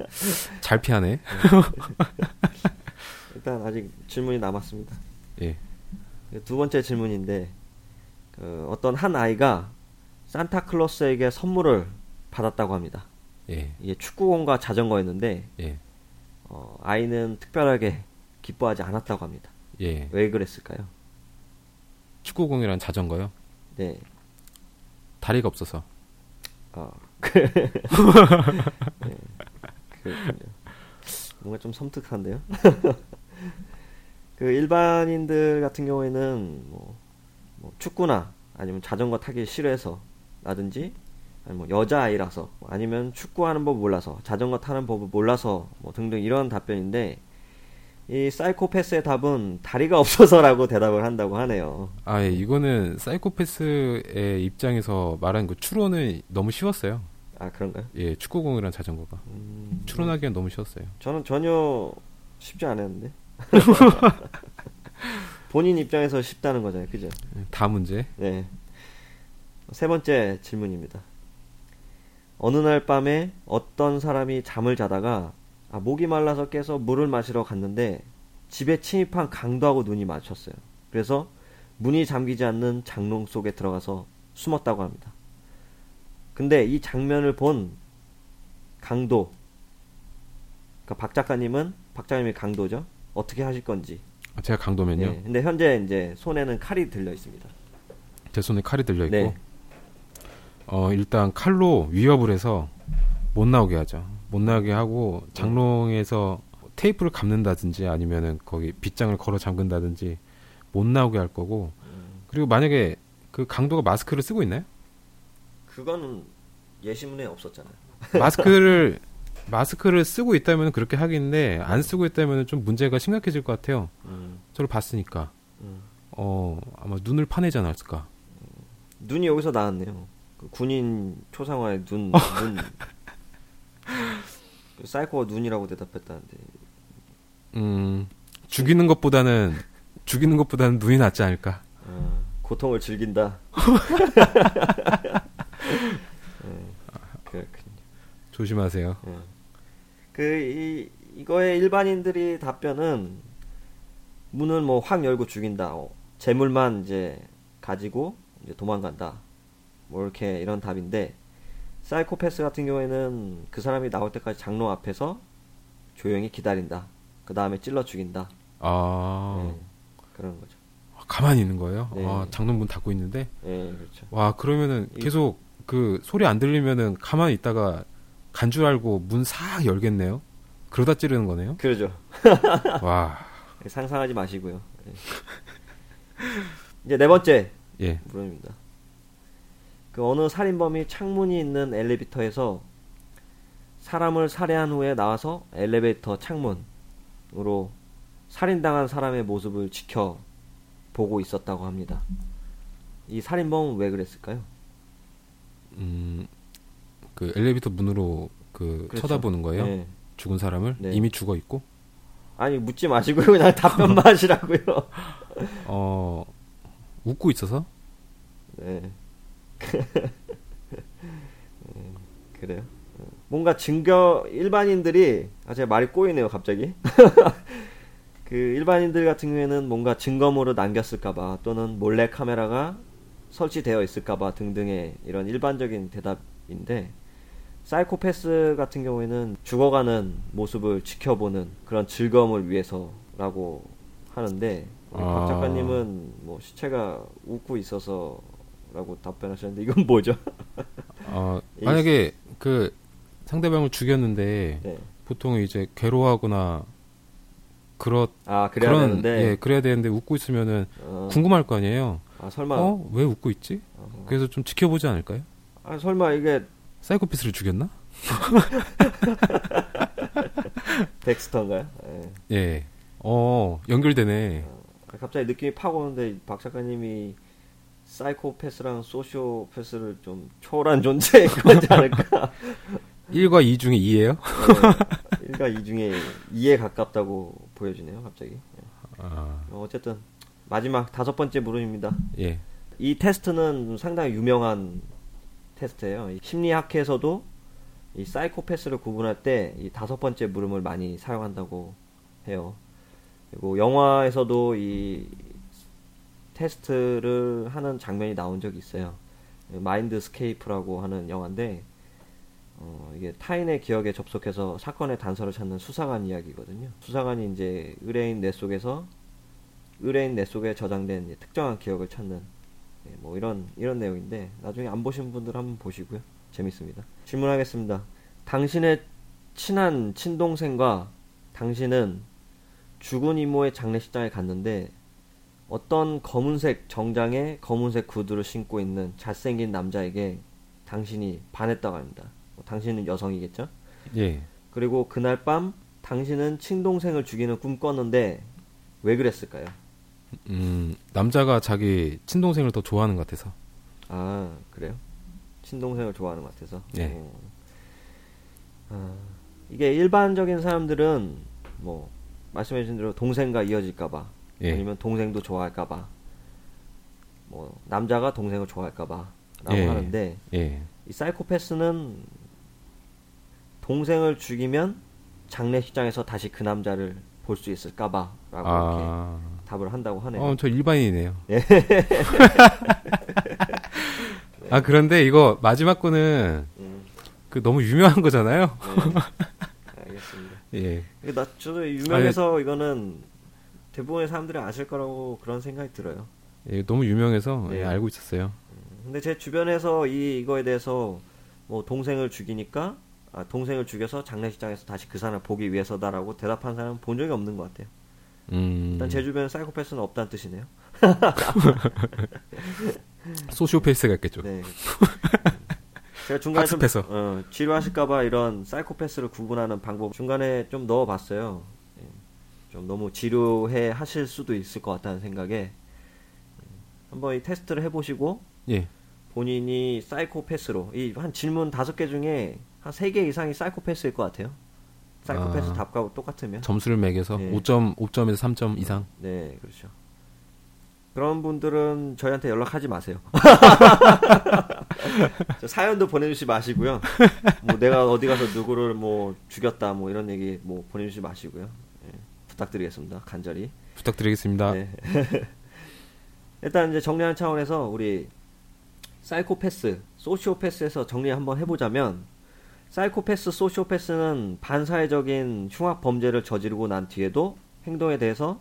잘 피하네. 일단 아직 질문이 남았습니다. 예. 두 번째 질문인데 그 어떤 한 아이가 산타클로스에게 선물을 받았다고 합니다. 예, 이게 축구공과 자전거였는데 예, 어, 아이는 특별하게 기뻐하지 않았다고 합니다. 예. 왜 그랬을까요? 축구공이랑 자전거요? 네, 다리가 없어서. 어, 그, 네, 그렇군요. 뭔가 좀 섬뜩한데요. 그 일반인들 같은 경우에는 뭐, 뭐 축구나 아니면 자전거 타기 싫어해서 라든지 아니면 뭐 여자 아이라서 뭐 아니면 축구하는 법 몰라서 자전거 타는 법을 몰라서 뭐 등등 이런 답변인데 이 사이코패스의 답은 다리가 없어서라고 대답을 한다고 하네요. 아, 예, 이거는 사이코패스의 입장에서 말하는 그 추론은 너무 쉬웠어요. 아 그런가요? 예, 축구공이랑 자전거가. 음, 추론하기엔 너무 쉬웠어요. 저는 전혀 쉽지 않았는데. 본인 입장에서 쉽다는 거잖아요, 그죠? 예, 다 문제. 네. 세 번째 질문입니다. 어느 날 밤에 어떤 사람이 잠을 자다가 아, 목이 말라서 깨서 물을 마시러 갔는데 집에 침입한 강도하고 눈이 마주쳤어요. 그래서 문이 잠기지 않는 장롱 속에 들어가서 숨었다고 합니다. 근데 이 장면을 본 강도, 그러니까 박 작가님은 박 작가님이 강도죠. 어떻게 하실 건지. 아, 제가 강도면요. 네. 근데 현재 이제 손에는 칼이 들려 있습니다. 제 손에 칼이 들려 있고. 네. 어, 일단 칼로 위협을 해서 못 나오게 하죠. 못 나오게 하고 장롱에서 테이프를 감는다든지 아니면은 거기 빗장을 걸어 잠근다든지 못 나오게 할 거고 그리고 만약에 그 강도가 마스크를 쓰고 있나요? 그거는 예시문에 없었잖아요. 마스크를 마스크를 쓰고 있다면 그렇게 하겠는데 안 쓰고 있다면 좀 문제가 심각해질 것 같아요. 음, 저를 봤으니까 음. 어 아마 눈을 파내지 않았을까. 눈이 여기서 나왔네요. 그 군인 초상화의 눈, 어. 눈. 그 사이코가 눈이라고 대답했다는데. 음 죽이는 것보다는 죽이는 것보다는 눈이 낫지 않을까. 어, 고통을 즐긴다. 네, 그렇군요. 조심하세요. 네. 그 이, 이거의 일반인들이 답변은 문을 뭐확 열고 죽인다. 어, 재물만 이제 가지고 이제 도망간다. 뭐 이렇게 이런 답인데 사이코패스 같은 경우에는 그 사람이 나올 때까지 장로 앞에서 조용히 기다린다. 그 다음에 찔러 죽인다. 아 네, 그런 거죠. 가만히 있는 거예요. 네. 아, 장롱문 닫고 있는데 네, 그렇죠. 와 그러면은 이- 계속 그 소리 안 들리면은 가만히 있다가 간 줄 알고 문 싹 열겠네요. 그러다 찌르는 거네요. 그러죠. 와 상상하지 마시고요. 네. 이제 네 번째 예. 물론입니다. 그 어느 살인범이 창문이 있는 엘리베이터에서 사람을 살해한 후에 나와서 엘리베이터 창문으로 살인당한 사람의 모습을 지켜 보고 있었다고 합니다. 이 살인범은 왜 그랬을까요? 음, 그 엘리베이터 문으로 그 그렇죠. 쳐다보는 거예요. 네. 죽은 사람을 네. 이미 죽어 있고 아니 묻지 마시고요. 그냥 답변만 하시라고요. 어 웃고 있어서 네. 네, 그래요. 뭔가 증거 일반인들이 아 제가 말이 꼬이네요 갑자기. 그 일반인들 같은 경우에는 뭔가 증거물을 남겼을까봐 또는 몰래 카메라가 설치되어 있을까봐 등등의 이런 일반적인 대답인데 사이코패스 같은 경우에는 죽어가는 모습을 지켜보는 그런 즐거움을 위해서라고 하는데 우리 박 아. 작가님은 뭐 시체가 웃고 있어서라고 답변하셨는데 이건 뭐죠? 어, 이- 만약에 그 상대방을 죽였는데 네. 보통 이제 괴로워하거나 그렇 아 그런 되는데 예 그래야 되는데 웃고 있으면은 어, 궁금할 거 아니에요. 아 설마 어왜 웃고 있지? 어. 그래서 좀 지켜보지 않을까요? 아 설마 이게 사이코패스를 죽였나? 덱스터인가요? 예. 예. 어 연결되네. 아, 갑자기 느낌이 팍 오는데 박 작가님이 사이코패스랑 소시오패스를 좀 초월한 존재인 거지 않을까? 1과 2 중에 2예요? 네. 1과 2 중에 2에 가깝다고 보여지네요, 갑자기. 예. 아, 어, 어쨌든 마지막 다섯 번째 물음입니다. 예. 이 테스트는 상당히 유명한 테스트예요. 이 심리학에서도 이 사이코패스를 구분할 때 이 다섯 번째 물음을 많이 사용한다고 해요. 그리고 영화에서도 이 테스트를 하는 장면이 나온 적이 있어요. Mindscape라고 하는 영화인데 어, 이게 타인의 기억에 접속해서 사건의 단서를 찾는 수사관 이야기거든요. 수사관이 이제 의뢰인 뇌 속에서 의뢰인 뇌 속에 저장된 특정한 기억을 찾는 예, 뭐 이런 이런 내용인데 나중에 안 보신 분들 한번 보시고요. 재밌습니다. 질문하겠습니다. 당신의 친한 친동생과 당신은 죽은 이모의 장례식장에 갔는데 어떤 검은색 정장에 검은색 구두를 신고 있는 잘생긴 남자에게 당신이 반했다고 합니다. 뭐 당신은 여성이겠죠? 예. 그리고 그날 밤 당신은 친동생을 죽이는 꿈 꿨는데 왜 그랬을까요? 음, 남자가 자기 친동생을 더 좋아하는 것 같아서. 아 그래요? 친동생을 좋아하는 것 같아서. 네. 어. 아, 이게 일반적인 사람들은 뭐 말씀해 주신 대로 동생과 이어질까봐 예. 아니면 동생도 좋아할까봐 뭐 남자가 동생을 좋아할까봐라고 예. 하는데 예. 이 사이코패스는 동생을 죽이면 장례식장에서 다시 그 남자를 볼 수 있을까봐라고 이렇게 아. 답을 한다고 하네요. 어, 저 일반인이네요. 예. 아, 그런데 이거 마지막 거는 음, 그 너무 유명한 거잖아요. 네. 알겠습니다. 예. 나 저도 유명해서 이거는 대부분의 사람들이 아실 거라고 그런 생각이 들어요. 예, 너무 유명해서 네. 예, 알고 있었어요. 근데 제 주변에서 이 이거에 대해서 뭐 동생을 죽이니까 아, 동생을 죽여서 장례식장에서 다시 그 사람을 보기 위해서다라고 대답한 사람은 본 적이 없는 것 같아요. 음. 일단 제 주변에 사이코패스는 없다는 뜻이네요. 소시오패스가 있겠죠. 네. 제가 중간에 좀 학습해서. 어, 지루하실까봐 이런 사이코패스를 구분하는 방법 중간에 좀 넣어봤어요. 예. 좀 너무 지루해 하실 수도 있을 것 같다는 생각에 예. 한번 이 테스트를 해보시고 예. 본인이 사이코패스로 이 한 질문 다섯 개 중에 한 세 개 이상이 사이코패스일 것 같아요. 사이코패스 아. 답과 똑같으면. 점수를 매겨서 예. 5점, 5점에서 3점 이상. 네, 그렇죠. 그런 분들은 저희한테 연락하지 마세요. 사연도 보내주지 마시고요. 뭐 내가 어디 가서 누구를 뭐 죽였다 뭐 이런 얘기 뭐 보내주지 마시고요. 예, 부탁드리겠습니다. 간절히. 부탁드리겠습니다. 네. 일단 이제 정리하는 차원에서 우리 사이코패스, 소시오패스에서 정리 한번 해보자면 사이코패스, 소시오패스는 반사회적인 흉악 범죄를 저지르고 난 뒤에도 행동에 대해서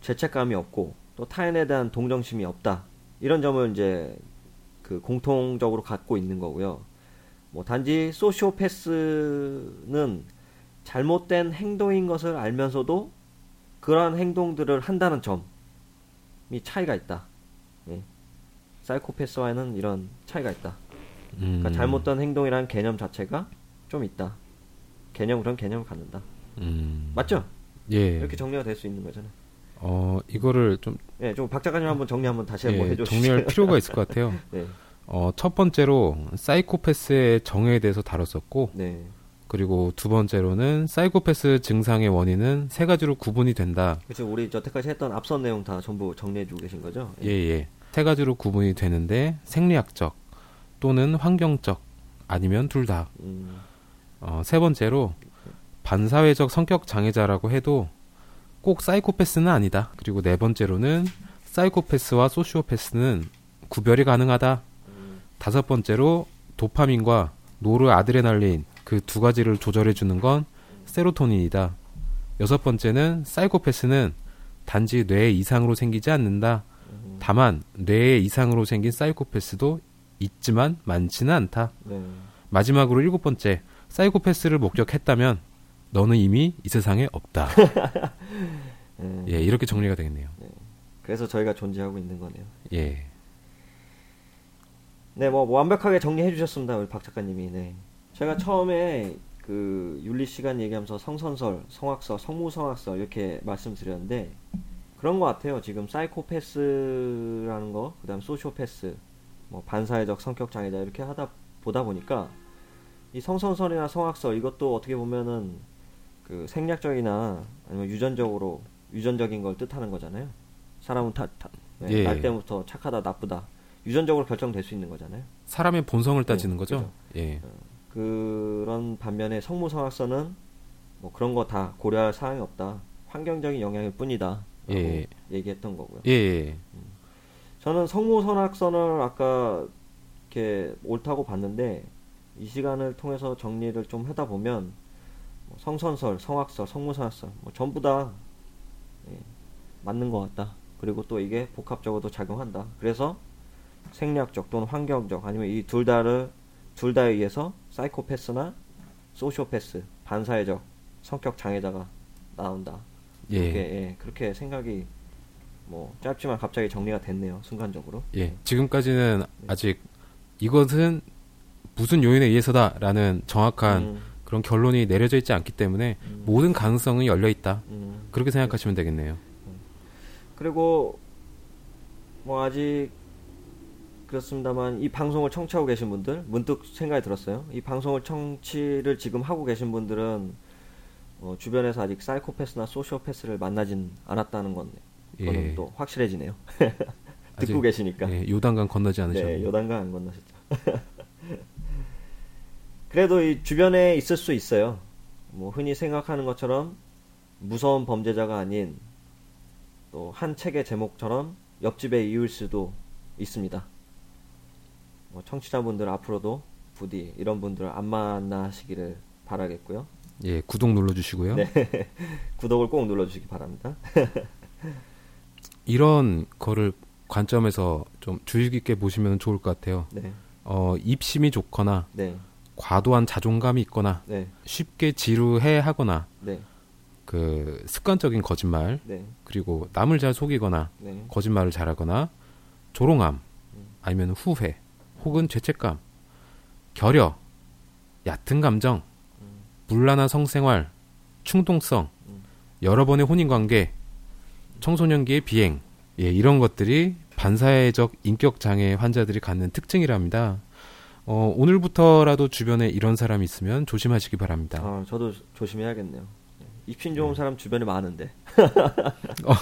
죄책감이 없고 또 타인에 대한 동정심이 없다. 이런 점을 이제 그 공통적으로 갖고 있는 거고요. 뭐 단지 소시오패스는 잘못된 행동인 것을 알면서도 그러한 행동들을 한다는 점이 차이가 있다. 예. 사이코패스와는 이런 차이가 있다. 그러니까 음. 잘못된 행동이라는 개념 자체가 좀 있다. 개념 그런 개념을 갖는다. 음. 맞죠? 예. 이렇게 정리가 될 수 있는 거잖아요. 어 이거를 좀 예, 좀 박 작가님 한번 정리 한번 다시 한번 예, 해줘 정리할 필요가 있을 것 같아요. 네. 어, 첫 번째로 사이코패스의 정의에 대해서 다뤘었고, 네. 그리고 두 번째로는 사이코패스 증상의 원인은 세 가지로 구분이 된다. 그렇죠. 우리 여태까지 했던 앞선 내용 다 전부 정리해주고 계신 거죠? 예, 예. 예. 세 가지로 구분이 되는데 생리학적 또는 환경적 아니면 둘 다. 음. 어, 세 번째로 반사회적 성격 장애자라고 해도 꼭 사이코패스는 아니다. 그리고 네 번째로는 사이코패스와 소시오패스는 구별이 가능하다. 다섯 번째로 도파민과 노르 아드레날린 그 두 가지를 조절해 주는 건 세로토닌이다. 여섯 번째는 사이코패스는 단지 뇌 이상으로 생기지 않는다. 다만 뇌 이상으로 생긴 사이코패스도 있지만 많지는 않다. 네. 마지막으로 일곱 번째 사이코패스를 목격했다면 너는 이미 이 세상에 없다. 네. 예, 이렇게 정리가 되겠네요. 네. 그래서 저희가 존재하고 있는 거네요. 예. 네, 뭐, 뭐 완벽하게 정리해 주셨습니다. 우리 박 작가님이. 네. 제가 처음에 그 윤리 시간 얘기하면서 성선설, 성악설, 성무성악설 이렇게 말씀드렸는데 그런 것 같아요. 지금 사이코패스라는 거, 그다음 소시오패스, 뭐 반사회적 성격 장애자 이렇게 하다 보다 보니까 이 성선설이나 성악설 이것도 어떻게 보면은 그 생략적이나 아니면 유전적으로 유전적인 걸 뜻하는 거잖아요. 사람은 다, 다 네, 예. 날 때부터 착하다 나쁘다 유전적으로 결정될 수 있는 거잖아요. 사람의 본성을 따지는 네, 거죠. 그렇죠. 예. 어, 그런 반면에 성무성악서는 뭐 그런 거 다 고려할 사항이 없다. 환경적인 영향일 뿐이다. 예. 얘기했던 거고요. 예. 예. 음. 저는 성무선악선을 아까 이렇게 옳다고 봤는데 이 시간을 통해서 정리를 좀 하다 보면 뭐 성선설, 성악설, 성무선악설 뭐 전부 다 예, 맞는 것 같다. 그리고 또 이게 복합적으로도 작용한다. 그래서 생략적 또는 환경적 아니면 이 둘 다를 둘 다에 의해서 사이코패스나 소시오패스 반사회적 성격 장애자가 나온다. 예. 그렇게, 예, 그렇게 생각이 뭐 짧지만 갑자기 정리가 됐네요. 순간적으로. 예. 지금까지는 네. 아직 이것은 무슨 요인에 의해서다라는 정확한 음. 그런 결론이 내려져 있지 않기 때문에 음. 모든 가능성이 열려 있다. 음. 그렇게 생각하시면 되겠네요. 음. 그리고 뭐 아직 그렇습니다만 이 방송을 청취하고 계신 분들 문득 생각이 들었어요. 이 방송을 청취를 지금 하고 계신 분들은 어, 주변에서 아직 사이코패스나 소시오패스를 만나진 않았다는 건 이거는 예. 또 확실해지네요. 듣고 계시니까. 예, 요단강 건너지 않으셨죠? 네, 요단강 안 건너셨죠. 그래도 이 주변에 있을 수 있어요. 뭐 흔히 생각하는 것처럼 무서운 범죄자가 아닌 또 한 책의 제목처럼 옆집에 이을 수도 있습니다. 뭐 청취자분들 앞으로도 부디 이런 분들 안 만나시기를 바라겠고요. 예, 구독 눌러주시고요. 네, 구독을 꼭 눌러주시기 바랍니다. 이런 거를 관점에서 좀 주의 깊게 보시면 좋을 것 같아요. 네. 어, 입심이 좋거나 네. 과도한 자존감이 있거나 네. 쉽게 지루해 하거나 네. 그 습관적인 거짓말 네. 그리고 남을 잘 속이거나 네. 거짓말을 잘하거나 조롱함 음. 아니면 후회 혹은 죄책감, 결여, 얕은 감정, 물란한 성생활, 충동성, 여러 번의 혼인관계, 청소년기의 비행, 예, 이런 것들이 반사회적 인격 장애 환자들이 갖는 특징이랍니다. 어, 오늘부터라도 주변에 이런 사람이 있으면 조심하시기 바랍니다. 아, 저도 조심해야겠네요. 입신 좋은 네. 사람 주변에 많은데. 어.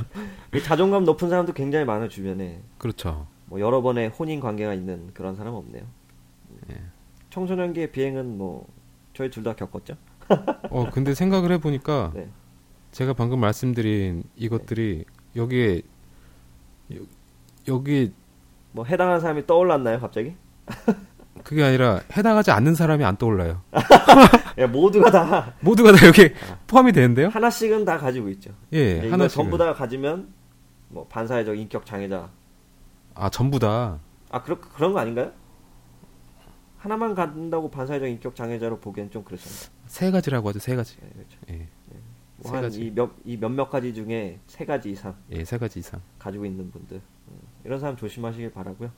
이 자존감 높은 사람도 굉장히 많아요 주변에. 그렇죠. 뭐 여러 번의 혼인 관계가 있는 그런 사람 은 없네요. 예. 청소년기의 비행은 뭐 저희 둘 다 겪었죠. 어 근데 생각을 해보니까 네. 제가 방금 말씀드린 이것들이 여기에 여- 여기 뭐 해당하는 사람이 떠올랐나요 갑자기? 그게 아니라 해당하지 않는 사람이 안 떠올라요. 예, 모두가 다 모두가 다 여기 포함이 되는데요? 하나씩은 다 가지고 있죠. 예, 예, 하나씩 전부 다 가지면 뭐 반사회적 인격 장애자. 아 전부 다. 아 그런 그런 거 아닌가요? 하나만 갖는다고 반사회적 인격 장애자로 보기엔 좀 그렇잖아요. 세 가지라고 하죠, 세 가지. 예, 그렇죠. 예, 세 뭐한 가지. 이몇이 몇몇 가지 중에 세 가지 이상 예, 세 가지 이상. 가지고 있는 분들 음, 이런 사람 조심하시길 바라고요.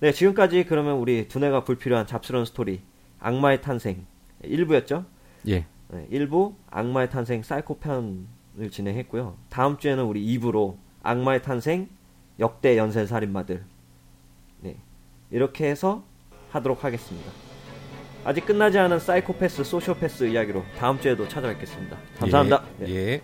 네 지금까지 그러면 우리 두뇌가 불필요한 잡스러운 스토리 악마의 탄생 1부였죠. 예, 네, 1부 악마의 탄생 사이코편을 진행했고요. 다음 주에는 우리 2부로 악마의 탄생 역대 연쇄 살인마들 네 이렇게 해서 하도록 하겠습니다. 아직 끝나지 않은 사이코패스, 소시오패스 이야기로 다음 주에도 찾아뵙겠습니다. 감사합니다. 예. 네. 예.